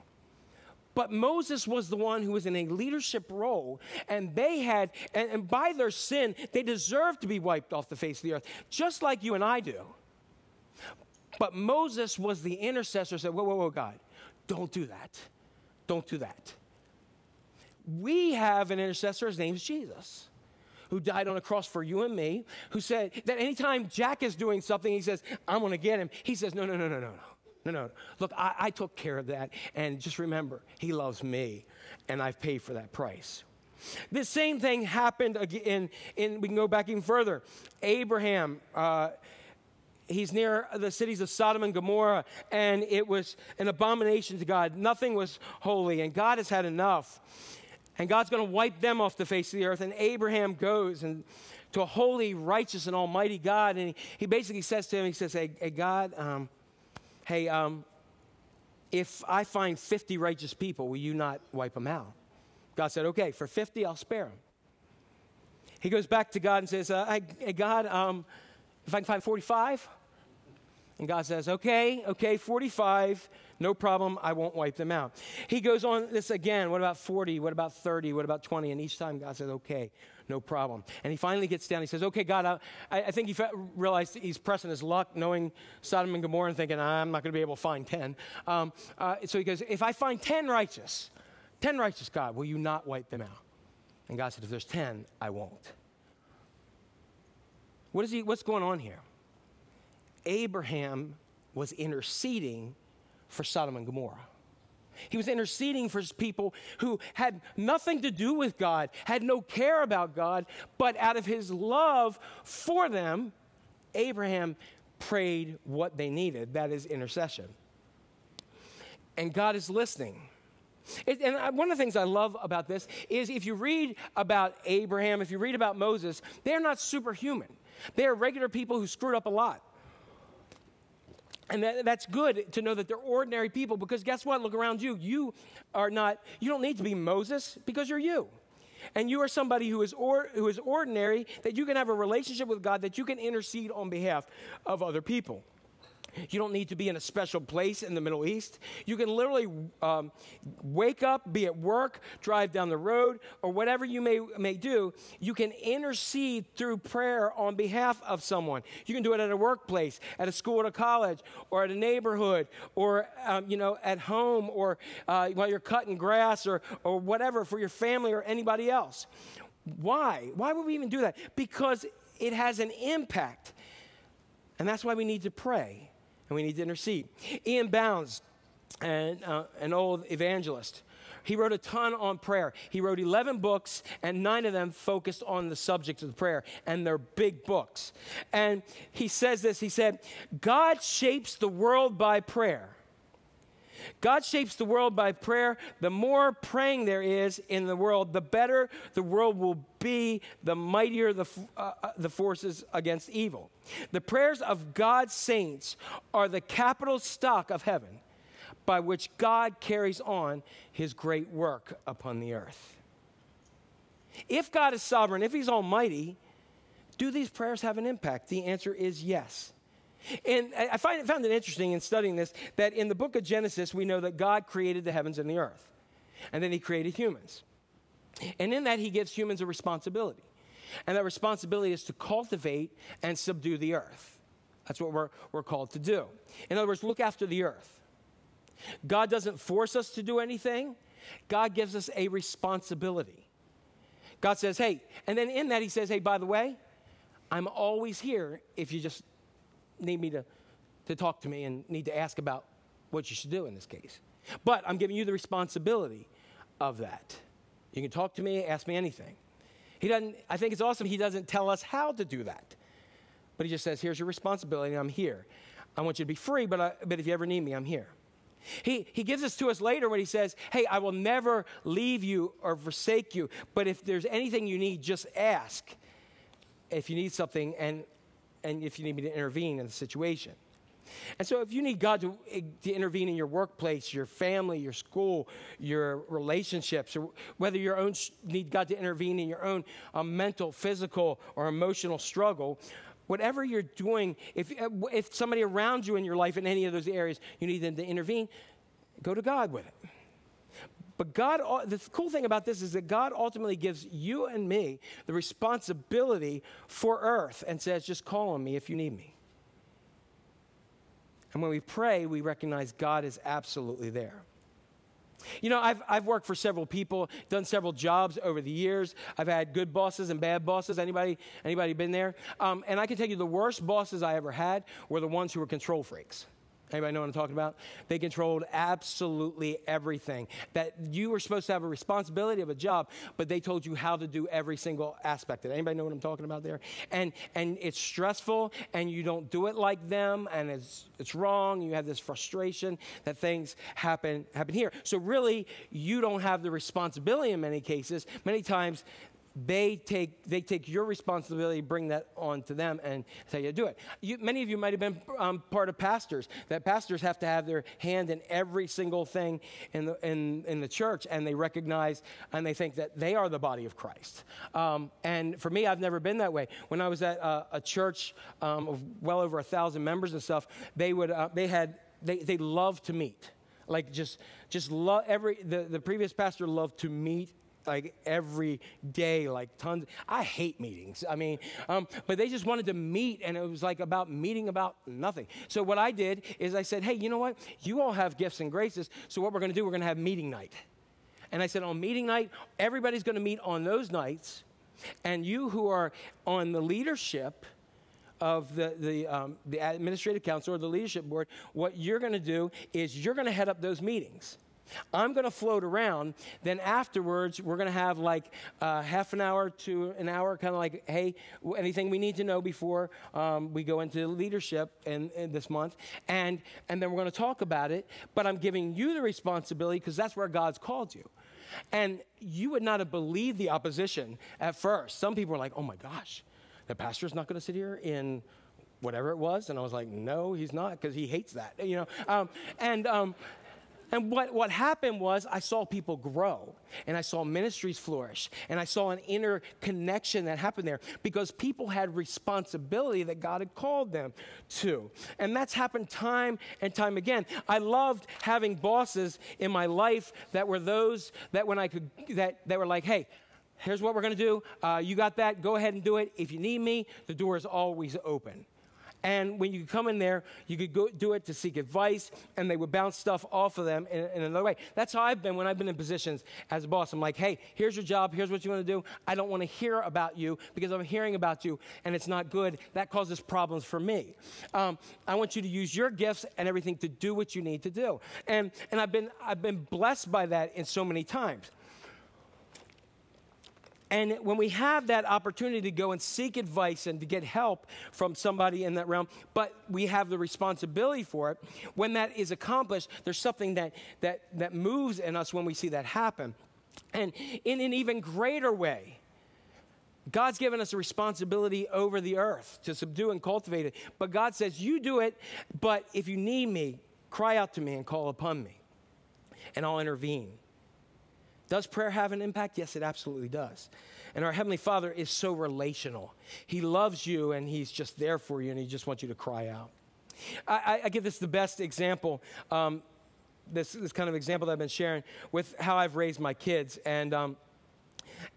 But Moses was the one who was in a leadership role, and they had, and, and, by their sin, they deserved to be wiped off the face of the earth, just like you and I do. But Moses was the intercessor, said, Whoa, whoa, whoa, God, don't do that. Don't do that. We have an intercessor, his name is Jesus who died on a cross for you and me, who said that anytime Jack is doing something, he says, I'm to get him. He says, No, no, no, no, no, no. No, no. Look, I, I took care of that. And just remember, he loves me, and I've paid for that price. This same thing happened again. In, we can go back even further. Abraham, uh, he's near the cities of Sodom and Gomorrah, and it was an abomination to God. Nothing was holy, and God has had enough and God's going to wipe them off the face of the earth. And Abraham goes and to a holy, righteous, and almighty God, and he, he basically says to him, he says, "Hey, hey God, um, hey, um, if I find 50 righteous people, will you not wipe them out?" God said, "Okay, for 50, I'll spare them." He goes back to God and says, uh, "Hey, God, um, if I can find 45." And God says, okay, okay, 45, no problem, I won't wipe them out. He goes on this again, what about 40? What about 30? What about 20? And each time God says, okay, no problem. And he finally gets down, he says, okay, God, I, I think he realized he's pressing his luck, knowing Sodom and Gomorrah and thinking, I'm not going to be able to find 10. Um, uh, so he goes, if I find 10 righteous, 10 righteous, God, will you not wipe them out? And God said, if there's 10, I won't. What is he, what's going on here? Abraham was interceding for Sodom and Gomorrah. He was interceding for people who had nothing to do with God, had no care about God, but out of his love for them, Abraham prayed what they needed that is, intercession. And God is listening. It, and one of the things I love about this is if you read about Abraham, if you read about Moses, they're not superhuman. They are regular people who screwed up a lot. And that, that's good to know that they're ordinary people because guess what? Look around you. You are not, you don't need to be Moses because you're you. And you are somebody who is, or, who is ordinary, that you can have a relationship with God, that you can intercede on behalf of other people. You don't need to be in a special place in the Middle East. You can literally um, wake up, be at work, drive down the road, or whatever you may, may do. You can intercede through prayer on behalf of someone. You can do it at a workplace, at a school, at a college, or at a neighborhood, or um, you know, at home, or uh, while you're cutting grass, or, or whatever for your family or anybody else. Why? Why would we even do that? Because it has an impact. And that's why we need to pray and we need to intercede. E.M. Bounds, and uh, an old evangelist. He wrote a ton on prayer. He wrote 11 books, and nine of them focused on the subject of prayer, and they're big books. And he says this He said, God shapes the world by prayer. God shapes the world by prayer. The more praying there is in the world, the better the world will be, the mightier the, uh, uh, the forces against evil. The prayers of God's saints are the capital stock of heaven by which God carries on his great work upon the earth. If God is sovereign, if he's almighty, do these prayers have an impact? The answer is yes. And I find, found it interesting in studying this that in the book of Genesis, we know that God created the heavens and the earth. And then he created humans. And in that, he gives humans a responsibility. And that responsibility is to cultivate and subdue the earth. That's what we're, we're called to do. In other words, look after the earth. God doesn't force us to do anything, God gives us a responsibility. God says, hey, and then in that, he says, hey, by the way, I'm always here if you just need me to, to talk to me and need to ask about what you should do in this case. But I'm giving you the responsibility of that. You can talk to me, ask me anything. He doesn't, I think it's awesome he doesn't tell us how to do that. But he just says, here's your responsibility, I'm here. I want you to be free, but, I, but if you ever need me, I'm here. He, he gives this to us later when he says, Hey, I will never leave you or forsake you, but if there's anything you need, just ask if you need something and and if you need me to intervene in the situation. And so, if you need God to, to, intervene in your workplace, your family, your school, your relationships, or whether you own need God to intervene in your own uh, mental, physical, or emotional struggle, whatever you're doing, if, uh, if somebody around you in your life in any of those areas, you need them to intervene, go to God with it. But God, the cool thing about this is that God ultimately gives you and me the responsibility for earth and says, just call on me if you need me. And when we pray, we recognize God is absolutely there. You know, I've, I've worked for several people, done several jobs over the years. I've had good bosses and bad bosses. Anybody, anybody been there? Um, and I can tell you the worst bosses I ever had were the ones who were control freaks. Anybody know what I'm talking about? They controlled absolutely everything. That you were supposed to have a responsibility of a job, but they told you how to do every single aspect of it. Anybody know what I'm talking about there? And and it's stressful, and you don't do it like them, and it's it's wrong. You have this frustration that things happen happen here. So really, you don't have the responsibility in many cases. Many times, they take, they take your responsibility, bring that on to them, and tell you to do it. You, many of you might have been um, part of pastors, that pastors have to have their hand in every single thing in the, in, in the church, and they recognize and they think that they are the body of Christ. Um, and for me, I've never been that way. When I was at a, a church um, of well over a thousand members and stuff, they, would, uh, they, had, they, they loved to meet like just just love every the, the previous pastor loved to meet like every day, like tons. I hate meetings. I mean, um, but they just wanted to meet, and it was like about meeting about nothing. So what I did is I said, hey, you know what? You all have gifts and graces. So what we're going to do, we're going to have meeting night. And I said, on meeting night, everybody's going to meet on those nights, and you who are on the leadership of the, the, um, the administrative council or the leadership board, what you're going to do is you're going to head up those meetings. I'm going to float around. Then afterwards, we're going to have like uh, half an hour to an hour, kind of like, hey, anything we need to know before um, we go into leadership in, in, this month, and and then we're going to talk about it. But I'm giving you the responsibility because that's where God's called you. And you would not have believed the opposition at first. Some people were like, oh my gosh, the pastor's not going to sit here in whatever it was. And I was like, no, he's not, because he hates that, you know. Um, and um, and what, what happened was I saw people grow and I saw ministries flourish and I saw an inner connection that happened there because people had responsibility that God had called them to. And that's happened time and time again. I loved having bosses in my life that were those that when I could, that, that were like, hey, here's what we're going to do. Uh, you got that. Go ahead and do it. If you need me, the door is always open. And when you come in there, you could go do it to seek advice, and they would bounce stuff off of them in, in another way. That's how I've been when I've been in positions as a boss. I'm like, hey, here's your job, here's what you want to do. I don't want to hear about you because I'm hearing about you and it's not good. That causes problems for me. Um, I want you to use your gifts and everything to do what you need to do. And, and I've, been, I've been blessed by that in so many times. And when we have that opportunity to go and seek advice and to get help from somebody in that realm, but we have the responsibility for it, when that is accomplished, there's something that, that, that moves in us when we see that happen. And in an even greater way, God's given us a responsibility over the earth to subdue and cultivate it. But God says, You do it, but if you need me, cry out to me and call upon me, and I'll intervene. Does prayer have an impact? Yes, it absolutely does. And our Heavenly Father is so relational. He loves you and He's just there for you and He just wants you to cry out. I, I give this the best example. Um, this, this kind of example that I've been sharing with how I've raised my kids. And um,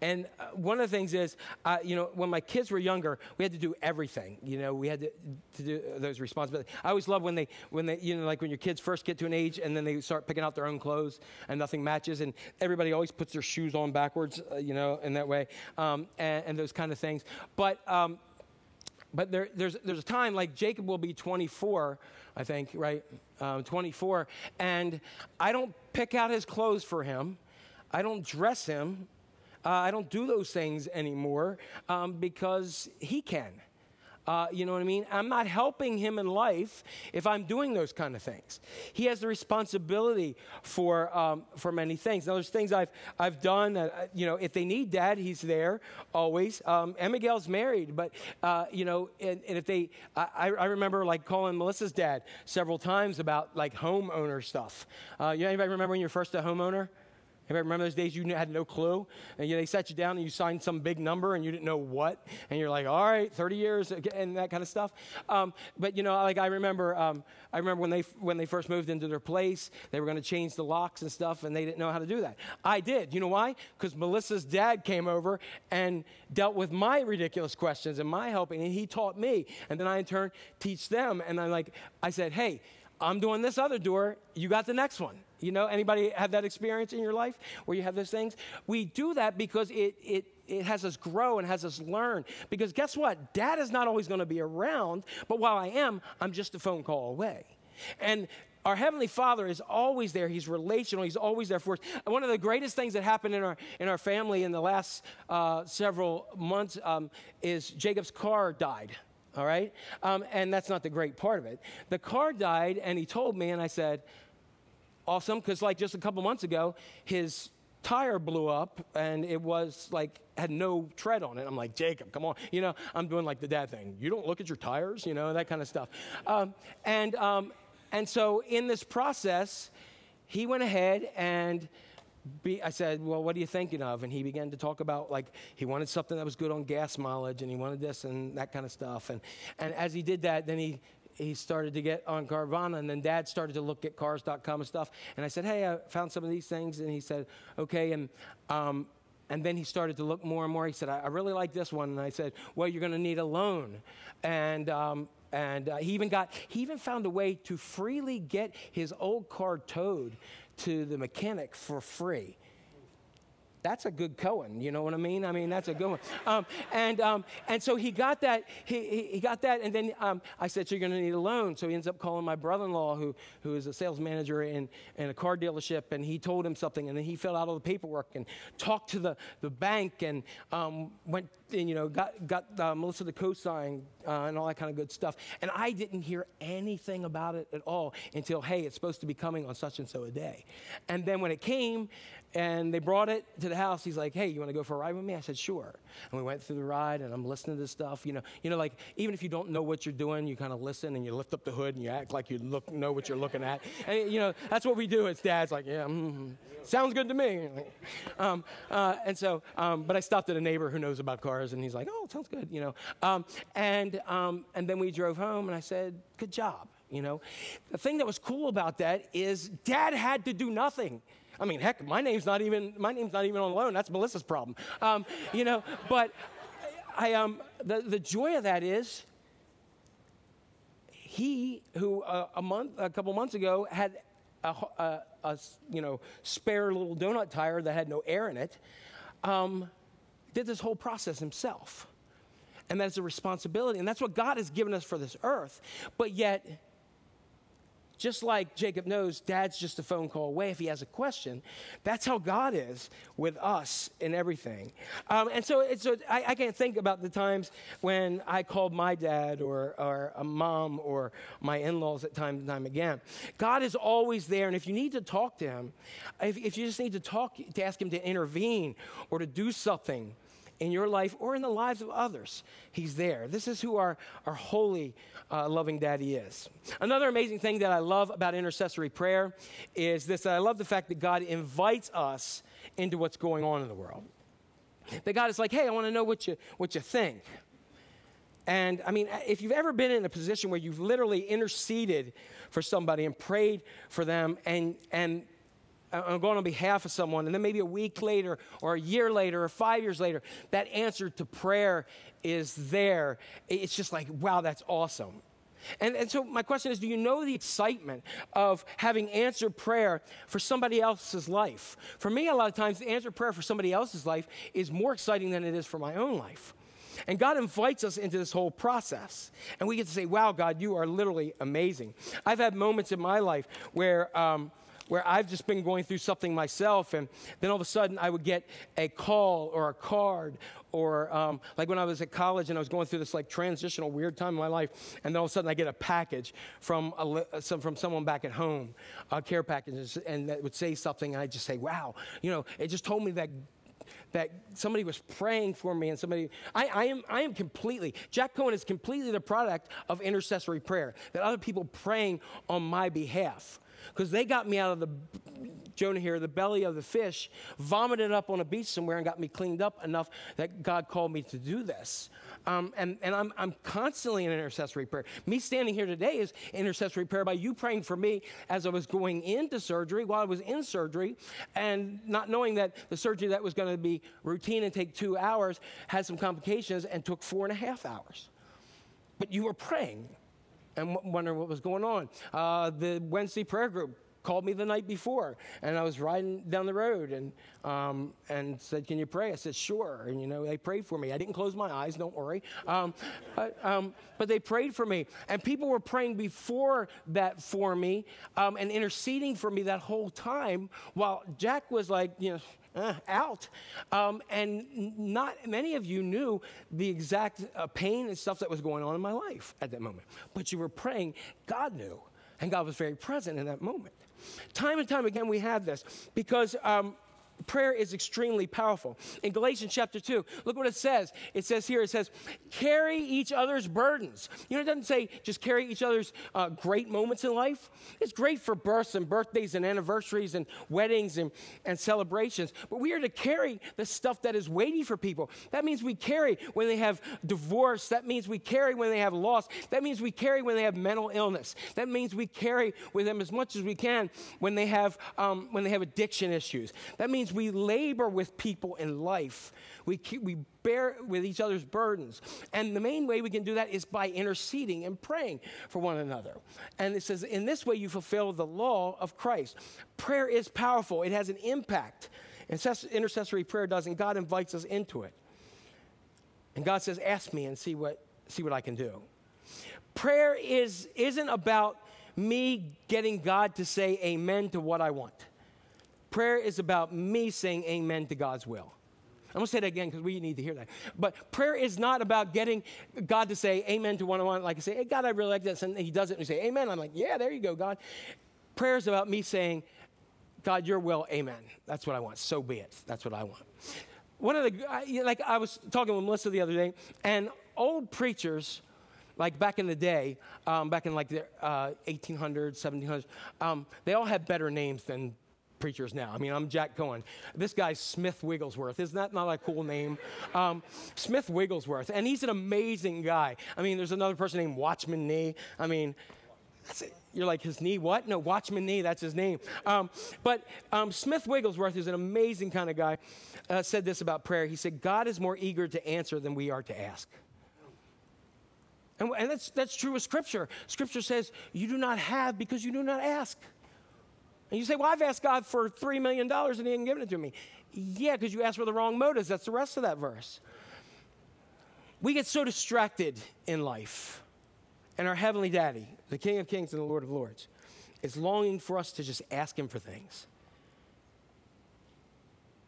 and uh, one of the things is, uh, you know, when my kids were younger, we had to do everything. You know, we had to, to do those responsibilities. I always love when they, when they, you know, like when your kids first get to an age and then they start picking out their own clothes and nothing matches, and everybody always puts their shoes on backwards, uh, you know, in that way, um, and, and, those kind of things. But um, but there, there's, there's a time like Jacob will be 24, I think, right? Um, 24. And I don't pick out his clothes for him, I don't dress him. Uh, I don't do those things anymore um, because he can. Uh, you know what I mean? I'm not helping him in life if I'm doing those kind of things. He has the responsibility for, um, for many things. Now, there's things I've, I've done. Uh, you know, if they need dad, he's there always. Um, and Miguel's married, but, uh, you know, and, and, if they, I, I remember like calling Melissa's dad several times about like homeowner stuff. Uh, you know, anybody remember when you're first a homeowner? Anybody remember those days you had no clue? And you, they sat you down and you signed some big number and you didn't know what. And you're like, all right, 30 years and that kind of stuff. Um, but, you know, like I remember, um, I remember when they, when they first moved into their place, they were going to change the locks and stuff and they didn't know how to do that. I did. You know why? Because Melissa's dad came over and dealt with my ridiculous questions and my helping and he taught me. And then I in turn teach them. And I like, I said, hey, I'm doing this other door. You got the next one. You know, anybody have that experience in your life where you have those things? We do that because it, it, it has us grow and has us learn. Because guess what? Dad is not always going to be around, but while I am, I'm just a phone call away. And our Heavenly Father is always there. He's relational. He's always there for us. One of the greatest things that happened in our, in our family in the last uh, several months um, is Jacob's car died all right? Um, and that's not the great part of it. The car died, and he told me, and I said, awesome because like just a couple months ago his tire blew up and it was like had no tread on it i'm like jacob come on you know i'm doing like the dad thing you don't look at your tires you know that kind of stuff um, and um, and so in this process he went ahead and be, I said, Well, what are you thinking of? And he began to talk about like he wanted something that was good on gas mileage and he wanted this and that kind of stuff. And, and as he did that, then he he started to get on Carvana, and then Dad started to look at Cars.com and stuff. And I said, "Hey, I found some of these things," and he said, "Okay." And um, and then he started to look more and more. He said, "I, I really like this one." And I said, "Well, you're going to need a loan." And um, and uh, he even got he even found a way to freely get his old car towed to the mechanic for free that's a good Cohen. You know what I mean? I mean, that's a good one. Um, and, um, and so he got that, he, he got that, and then um, I said, so you're going to need a loan. So he ends up calling my brother-in-law, who, who is a sales manager in, in a car dealership, and he told him something, and then he filled out all the paperwork and talked to the, the bank and um, went and, you know, got, got uh, Melissa to co-sign uh, and all that kind of good stuff. And I didn't hear anything about it at all until, hey, it's supposed to be coming on such and so a day. And then when it came, and they brought it to the house. He's like, "Hey, you want to go for a ride with me?" I said, "Sure." And we went through the ride, and I'm listening to this stuff. You know, you know, like even if you don't know what you're doing, you kind of listen and you lift up the hood and you act like you look know what you're looking at. And you know, that's what we do. It's dad's like, "Yeah, mm-hmm. sounds good to me." Um, uh, and so, um, but I stopped at a neighbor who knows about cars, and he's like, "Oh, sounds good," you know. Um, and um, and then we drove home, and I said, "Good job." You know, the thing that was cool about that is dad had to do nothing. I mean, heck, my name's not even my name's not even on loan. That's Melissa's problem. Um, you know, but I um the, the joy of that is he, who uh, a month, a couple months ago, had a, a, a, you know spare little donut tire that had no air in it, um, did this whole process himself, and that's a responsibility, and that's what God has given us for this earth. But yet, just like Jacob knows dad's just a phone call away if he has a question, that's how God is with us in everything. Um, and so a, I, I can't think about the times when I called my dad or, or a mom or my in laws at time and time again. God is always there. And if you need to talk to him, if, if you just need to talk, to ask him to intervene or to do something, in your life or in the lives of others. He's there. This is who our, our holy, uh, loving daddy is. Another amazing thing that I love about intercessory prayer is this I love the fact that God invites us into what's going on in the world. That God is like, hey, I want to know what you, what you think. And I mean, if you've ever been in a position where you've literally interceded for somebody and prayed for them, and, and I'm going on behalf of someone, and then maybe a week later, or a year later, or five years later, that answer to prayer is there. It's just like, wow, that's awesome. And, and so, my question is do you know the excitement of having answered prayer for somebody else's life? For me, a lot of times, the answered prayer for somebody else's life is more exciting than it is for my own life. And God invites us into this whole process. And we get to say, wow, God, you are literally amazing. I've had moments in my life where, um, where I've just been going through something myself, and then all of a sudden I would get a call or a card, or um, like when I was at college and I was going through this like transitional weird time in my life, and then all of a sudden I get a package from a, some, from someone back at home, a care package, and that would say something, and I just say, "Wow," you know, it just told me that that somebody was praying for me and somebody I, I, am i am completely jack cohen is completely the product of intercessory prayer that other people praying on my behalf because they got me out of the Jonah here, the belly of the fish, vomited up on a beach somewhere and got me cleaned up enough that God called me to do this. Um, and and I'm, I'm constantly in intercessory prayer. Me standing here today is intercessory prayer by you praying for me as I was going into surgery, while I was in surgery, and not knowing that the surgery that was going to be routine and take two hours had some complications and took four and a half hours. But you were praying and wondering what was going on. Uh, the Wednesday prayer group called me the night before, and I was riding down the road and um, and said, "Can you pray?" I said, "Sure." And you know, they prayed for me. I didn't close my eyes. Don't worry. Um, but, um, but, they prayed for me, and people were praying before that for me um, and interceding for me that whole time. While Jack was like, you know uh, out. Um, and not many of you knew the exact uh, pain and stuff that was going on in my life at that moment. But you were praying, God knew. And God was very present in that moment. Time and time again, we have this because um, prayer is extremely powerful. In Galatians chapter 2, look what it says. It says here, it says, carry each other's burdens. You know, it doesn't say just carry each other's uh, great moments in life. It's great for births and birthdays and anniversaries and weddings and, and celebrations, but we are to carry the stuff that is weighty for people. That means we carry when they have divorce. That means we carry when they have loss. That means we carry when they have mental illness. That means we carry with them as much as we can when they have, um, when they have addiction issues. That means we labor with people in life. We, keep, we bear with each other's burdens. And the main way we can do that is by interceding and praying for one another. And it says, in this way, you fulfill the law of Christ. Prayer is powerful, it has an impact. Intercessory prayer does, and God invites us into it. And God says, Ask me and see what, see what I can do. Prayer is, isn't about me getting God to say amen to what I want. Prayer is about me saying amen to God's will. I'm going to say that again because we need to hear that. But prayer is not about getting God to say amen to one on one. Like I say, hey, God, I really like this. And he does it and we say, amen. I'm like, yeah, there you go, God. Prayer is about me saying, God, your will, amen. That's what I want. So be it. That's what I want. One of the, like I was talking with Melissa the other day, and old preachers, like back in the day, um, back in like the uh, 1800s, 1700s, um, they all had better names than preachers now. I mean, I'm Jack Cohen. This guy's Smith Wigglesworth. Isn't that not a cool name? Um, Smith Wigglesworth. And he's an amazing guy. I mean, there's another person named Watchman Nee. I mean, you're like, his knee, what? No, Watchman Nee, that's his name. Um, but um, Smith Wigglesworth is an amazing kind of guy. Uh, said this about prayer. He said, God is more eager to answer than we are to ask. And, and that's, that's true with Scripture. Scripture says, You do not have because you do not ask. And you say, Well, I've asked God for $3 million and He didn't give it to me. Yeah, because you asked for the wrong motives. That's the rest of that verse. We get so distracted in life. And our Heavenly Daddy, the King of Kings and the Lord of Lords, is longing for us to just ask Him for things.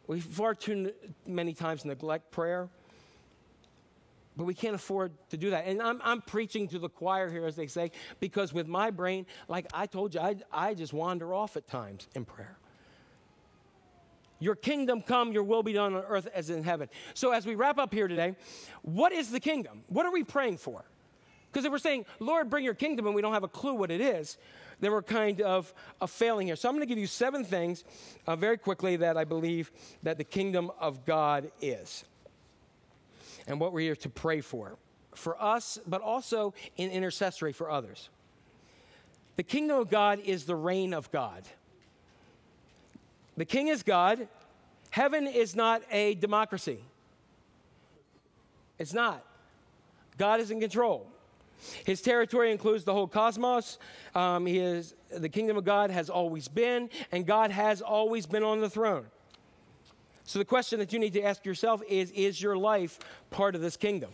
We far too many times neglect prayer, but we can't afford to do that. And I'm, I'm preaching to the choir here, as they say, because with my brain, like I told you, I, I just wander off at times in prayer. Your kingdom come, your will be done on earth as in heaven. So, as we wrap up here today, what is the kingdom? What are we praying for? Because if we're saying, Lord, bring your kingdom, and we don't have a clue what it is, then we're kind of, of failing here. So I'm going to give you seven things uh, very quickly that I believe that the kingdom of God is. And what we're here to pray for. For us, but also in intercessory for others. The kingdom of God is the reign of God. The king is God. Heaven is not a democracy. It's not. God is in control. His territory includes the whole cosmos. Um, he is, the kingdom of God has always been, and God has always been on the throne. So the question that you need to ask yourself is Is your life part of this kingdom?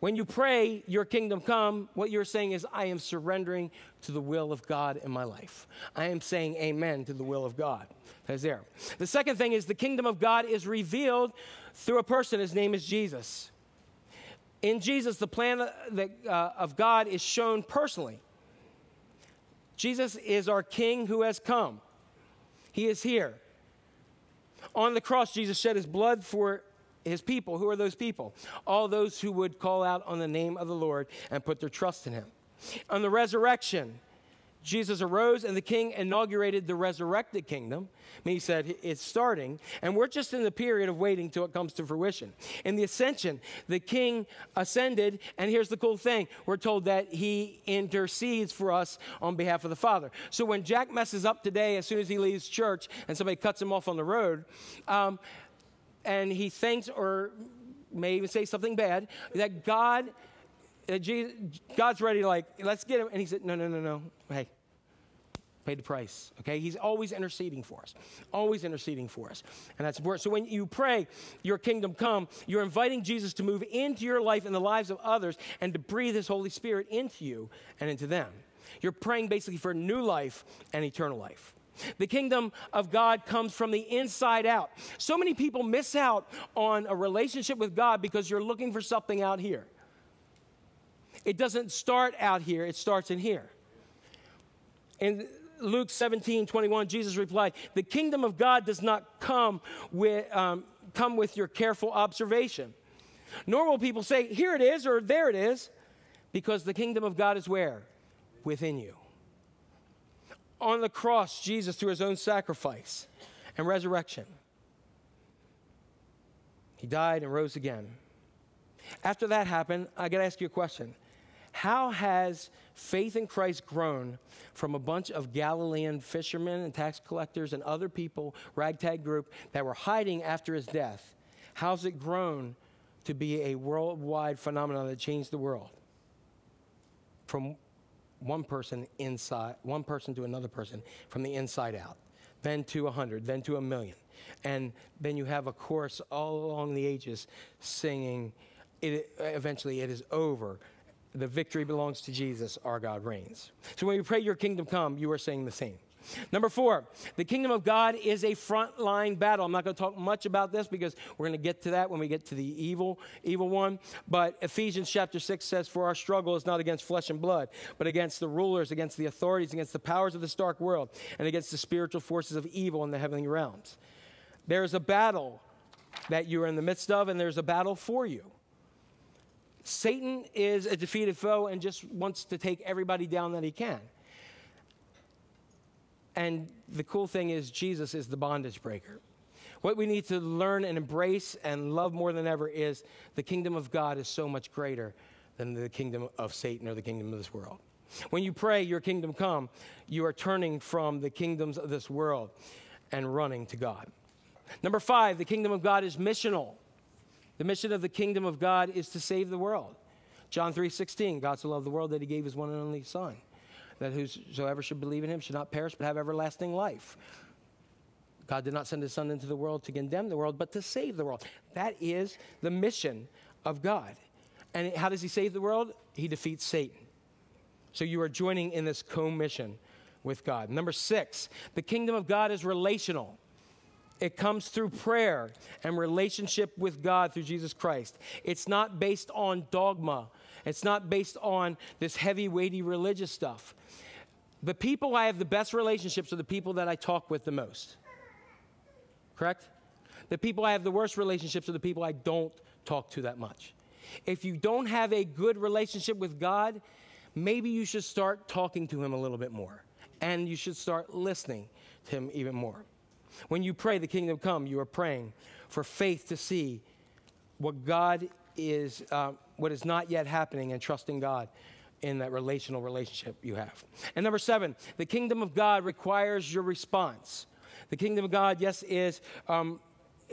When you pray, Your kingdom come, what you're saying is, I am surrendering to the will of God in my life. I am saying amen to the will of God. That's there. The second thing is, the kingdom of God is revealed through a person. His name is Jesus. In Jesus, the plan uh, of God is shown personally. Jesus is our King who has come. He is here. On the cross, Jesus shed his blood for his people. Who are those people? All those who would call out on the name of the Lord and put their trust in him. On the resurrection, Jesus arose and the king inaugurated the resurrected kingdom. I mean, he said it's starting, and we're just in the period of waiting till it comes to fruition. In the ascension, the king ascended, and here's the cool thing we're told that he intercedes for us on behalf of the Father. So when Jack messes up today, as soon as he leaves church and somebody cuts him off on the road, um, and he thinks or may even say something bad, that God Uh, God's ready to like, let's get him. And he said, no, no, no, no. Hey, paid the price. Okay? He's always interceding for us. Always interceding for us. And that's important. So when you pray, your kingdom come, you're inviting Jesus to move into your life and the lives of others and to breathe his Holy Spirit into you and into them. You're praying basically for new life and eternal life. The kingdom of God comes from the inside out. So many people miss out on a relationship with God because you're looking for something out here. It doesn't start out here, it starts in here. In Luke 17 21, Jesus replied, The kingdom of God does not come with, um, come with your careful observation. Nor will people say, Here it is or there it is, because the kingdom of God is where? Within you. On the cross, Jesus, through his own sacrifice and resurrection, he died and rose again. After that happened, I got to ask you a question. How has faith in Christ grown from a bunch of Galilean fishermen and tax collectors and other people, ragtag group, that were hiding after his death? How's it grown to be a worldwide phenomenon that changed the world? From one person inside, one person to another person, from the inside out, then to a hundred, then to a million. And then you have a chorus all along the ages singing, it, eventually it is over the victory belongs to Jesus, our God reigns. So when you pray, Your kingdom come, you are saying the same. Number four, the kingdom of God is a frontline battle. I'm not going to talk much about this because we're going to get to that when we get to the evil, evil one. But Ephesians chapter 6 says, For our struggle is not against flesh and blood, but against the rulers, against the authorities, against the powers of this dark world, and against the spiritual forces of evil in the heavenly realms. There is a battle that you are in the midst of, and there's a battle for you. Satan is a defeated foe and just wants to take everybody down that he can. And the cool thing is, Jesus is the bondage breaker. What we need to learn and embrace and love more than ever is the kingdom of God is so much greater than the kingdom of Satan or the kingdom of this world. When you pray, Your kingdom come, you are turning from the kingdoms of this world and running to God. Number five, the kingdom of God is missional. The mission of the kingdom of God is to save the world, John 3:16, God so loved the world that he gave his one and only son, that whosoever should believe in him should not perish but have everlasting life. God did not send his son into the world to condemn the world, but to save the world. That is the mission of God. And how does he save the world? He defeats Satan. So you are joining in this co-mission with God. Number 6, the kingdom of God is relational. It comes through prayer and relationship with God through Jesus Christ. It's not based on dogma. It's not based on this heavy, weighty religious stuff. The people I have the best relationships are the people that I talk with the most. Correct? The people I have the worst relationships are the people I don't talk to that much. If you don't have a good relationship with God, maybe you should start talking to Him a little bit more. And you should start listening to Him even more. When you pray, the kingdom come, you are praying for faith to see what God is, uh, what is not yet happening, and trusting God in that relational relationship you have. And number seven, the kingdom of God requires your response. The kingdom of God, yes, is um,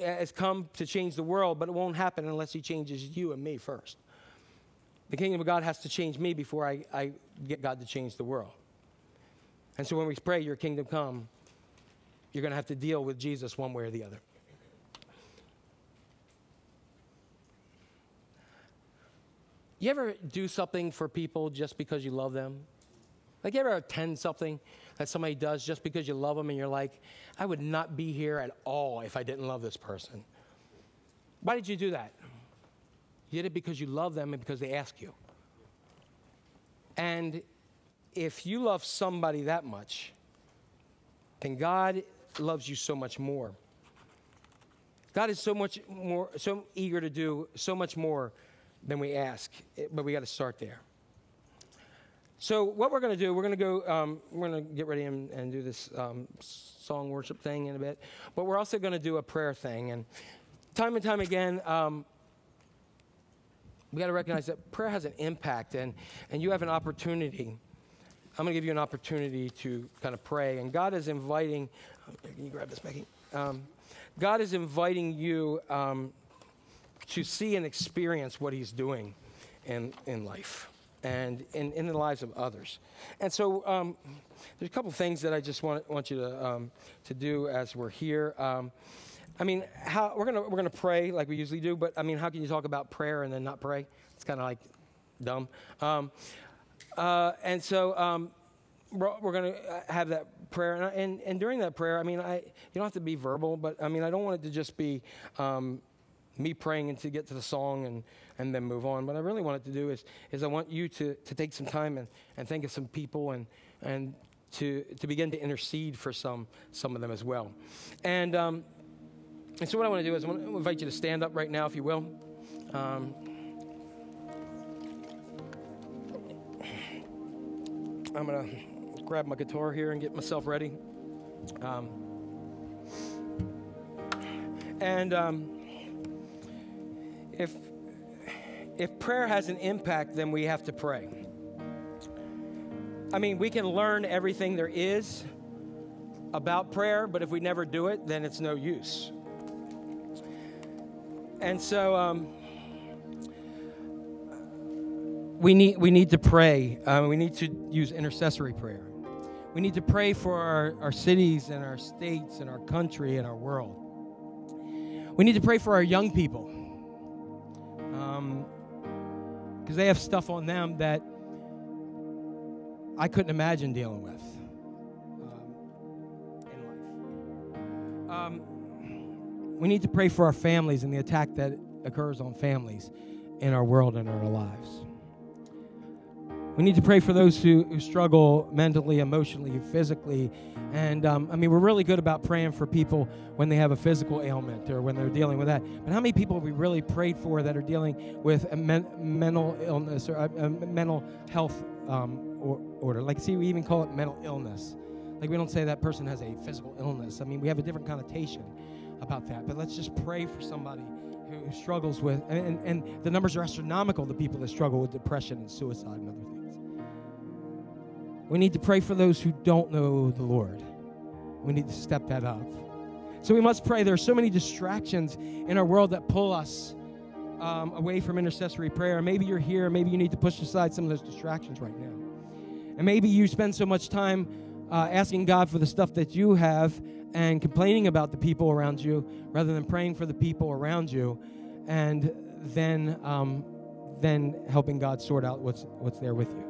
has come to change the world, but it won't happen unless He changes you and me first. The kingdom of God has to change me before I, I get God to change the world. And so when we pray, Your kingdom come, you're going to have to deal with Jesus one way or the other. You ever do something for people just because you love them? Like, you ever attend something that somebody does just because you love them and you're like, I would not be here at all if I didn't love this person? Why did you do that? You did it because you love them and because they ask you. And if you love somebody that much, then God loves you so much more. God is so much more, so eager to do so much more than we ask, but we got to start there. So what we're going to do, we're going to go, um, we're going to get ready and, and do this um, song worship thing in a bit, but we're also going to do a prayer thing. And time and time again, um, we got to recognize that prayer has an impact, and, and you have an opportunity. I'm going to give you an opportunity to kind of pray, and God is inviting. Can you grab this, Becky? Um, God is inviting you um, to see and experience what He's doing in, in life and in, in the lives of others. And so um, there's a couple things that I just want, want you to, um, to do as we're here. Um, I mean, how, we're going we're gonna pray like we usually do, but I mean, how can you talk about prayer and then not pray? It's kind of like dumb. Um, uh, and so we're, going to have that prayer. And, and, and, during that prayer, I mean, I, you don't have to be verbal, but I mean, I don't want it to just be um, me praying and to get to the song and, and then move on. What I really wanted to do is, is I want you to, to take some time and, and think of some people and, and to, to begin to intercede for some, some of them as well. And, um, and so what I want to do is I want to invite you to stand up right now, if you will. Um, I'm going to grab my guitar here and get myself ready. Um, and um, if if prayer has an impact, then we have to pray. I mean, we can learn everything there is about prayer, but if we never do it, then it's no use. And so um, we, need, we need to pray. Uh, we need to use intercessory prayer. We need to pray for our, our cities and our states and our country and our world. We need to pray for our young people because they have stuff on them that I couldn't imagine dealing with um, in life. Um, we need to pray for our families and the attack that occurs on families in our world and our lives. We need to pray for those who, who struggle mentally, emotionally, physically. And um, I mean, we're really good about praying for people when they have a physical ailment or when they're dealing with that. But how many people have we really prayed for that are dealing with a men- mental illness or a, a mental health um, or, order? Like, see, we even call it mental illness. Like, we don't say that person has a physical illness. I mean, we have a different connotation about that. But let's just pray for somebody who struggles with, and, and the numbers are astronomical, the people that struggle with depression and suicide and other things. We need to pray for those who don't know the Lord. We need to step that up. So we must pray. There are so many distractions in our world that pull us um, away from intercessory prayer. Maybe you're here. Maybe you need to push aside some of those distractions right now. And maybe you spend so much time uh, asking God for the stuff that you have and complaining about the people around you rather than praying for the people around you and then, um, then helping God sort out what's, what's there with you.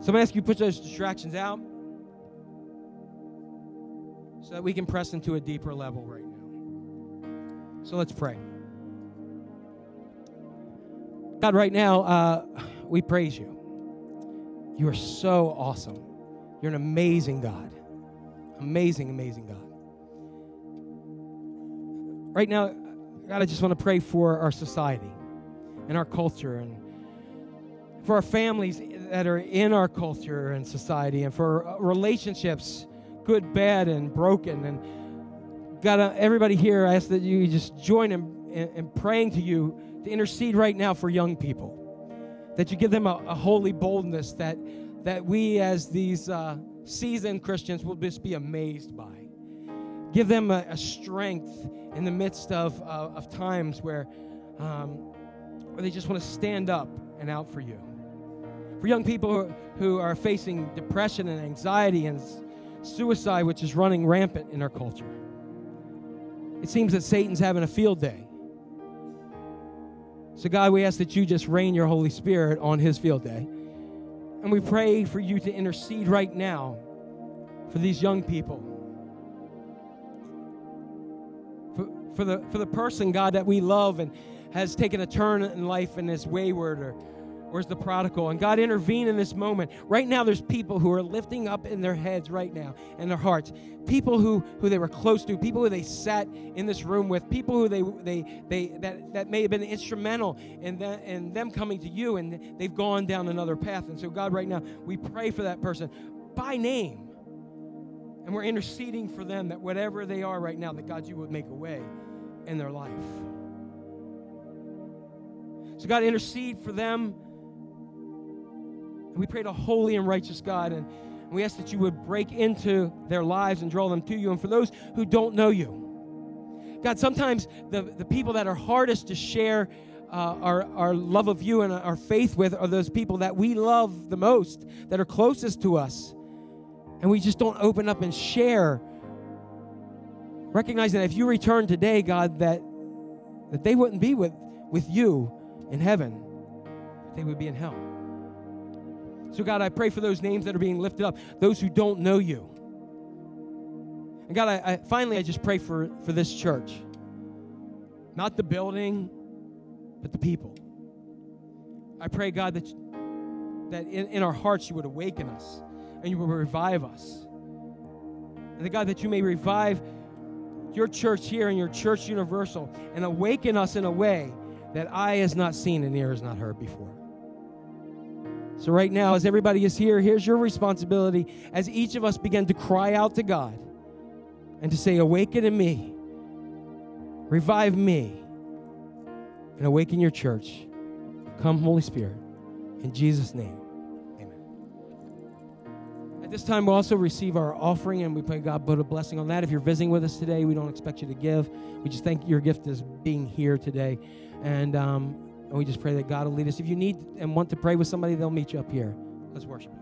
So I'm going to ask you to put those distractions out so that we can press into a deeper level right now. So let's pray. God, right now, uh, we praise you. You are so awesome. You're an amazing God. Amazing, amazing God. Right now, God, I just want to pray for our society and our culture and for our families that are in our culture and society and for relationships, good, bad, and broken. And God, uh, everybody here, I ask that you just join in, in, in, praying to you to intercede right now for young people. That you give them a, a holy boldness that, that we, as these uh, seasoned Christians, will just be amazed by. Give them a, a strength in the midst of, uh, of times where, um, where they just want to stand up and out for you. For young people who, are facing depression and anxiety and suicide, which is running rampant in our culture. It seems that Satan's having a field day. So, God, we ask that you just rain your Holy Spirit on his field day. And we pray for you to intercede right now for these young people. For, for, the, for the person, God, that we love and has taken a turn in life and is wayward or Where's the prodigal? And God intervene in this moment. Right now, there's people who are lifting up in their heads right now and their hearts. People who, who they were close to, people who they sat in this room with, people who they, they, they that, that may have been instrumental in, the, in them coming to you and they've gone down another path. And so, God, right now, we pray for that person by name. And we're interceding for them that whatever they are right now, that God, you would make a way in their life. So, God, intercede for them we pray to holy and righteous God, and we ask that you would break into their lives and draw them to you. And for those who don't know you, God, sometimes the, the people that are hardest to share uh, our, our love of you and our faith with are those people that we love the most, that are closest to us. And we just don't open up and share. Recognizing that if you return today, God, that, that they wouldn't be with, with you in heaven, they would be in hell. So, God, I pray for those names that are being lifted up, those who don't know you. And God, I, I finally, I just pray for, for this church. Not the building, but the people. I pray, God, that, that in, in our hearts you would awaken us and you would revive us. And that, God, that you may revive your church here and your church universal and awaken us in a way that eye has not seen and ear has not heard before. So, right now, as everybody is here, here's your responsibility as each of us begin to cry out to God and to say, Awaken in me, revive me, and awaken your church. Come, Holy Spirit. In Jesus' name, amen. At this time, we'll also receive our offering, and we pray God put a blessing on that. If you're visiting with us today, we don't expect you to give. We just thank your gift as being here today. And, um, and we just pray that God will lead us. If you need and want to pray with somebody, they'll meet you up here. Let's worship.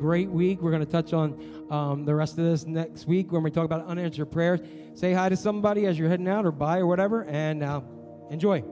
Great week. We're going to touch on um, the rest of this next week when we talk about unanswered prayers. Say hi to somebody as you're heading out or by or whatever, and uh, enjoy.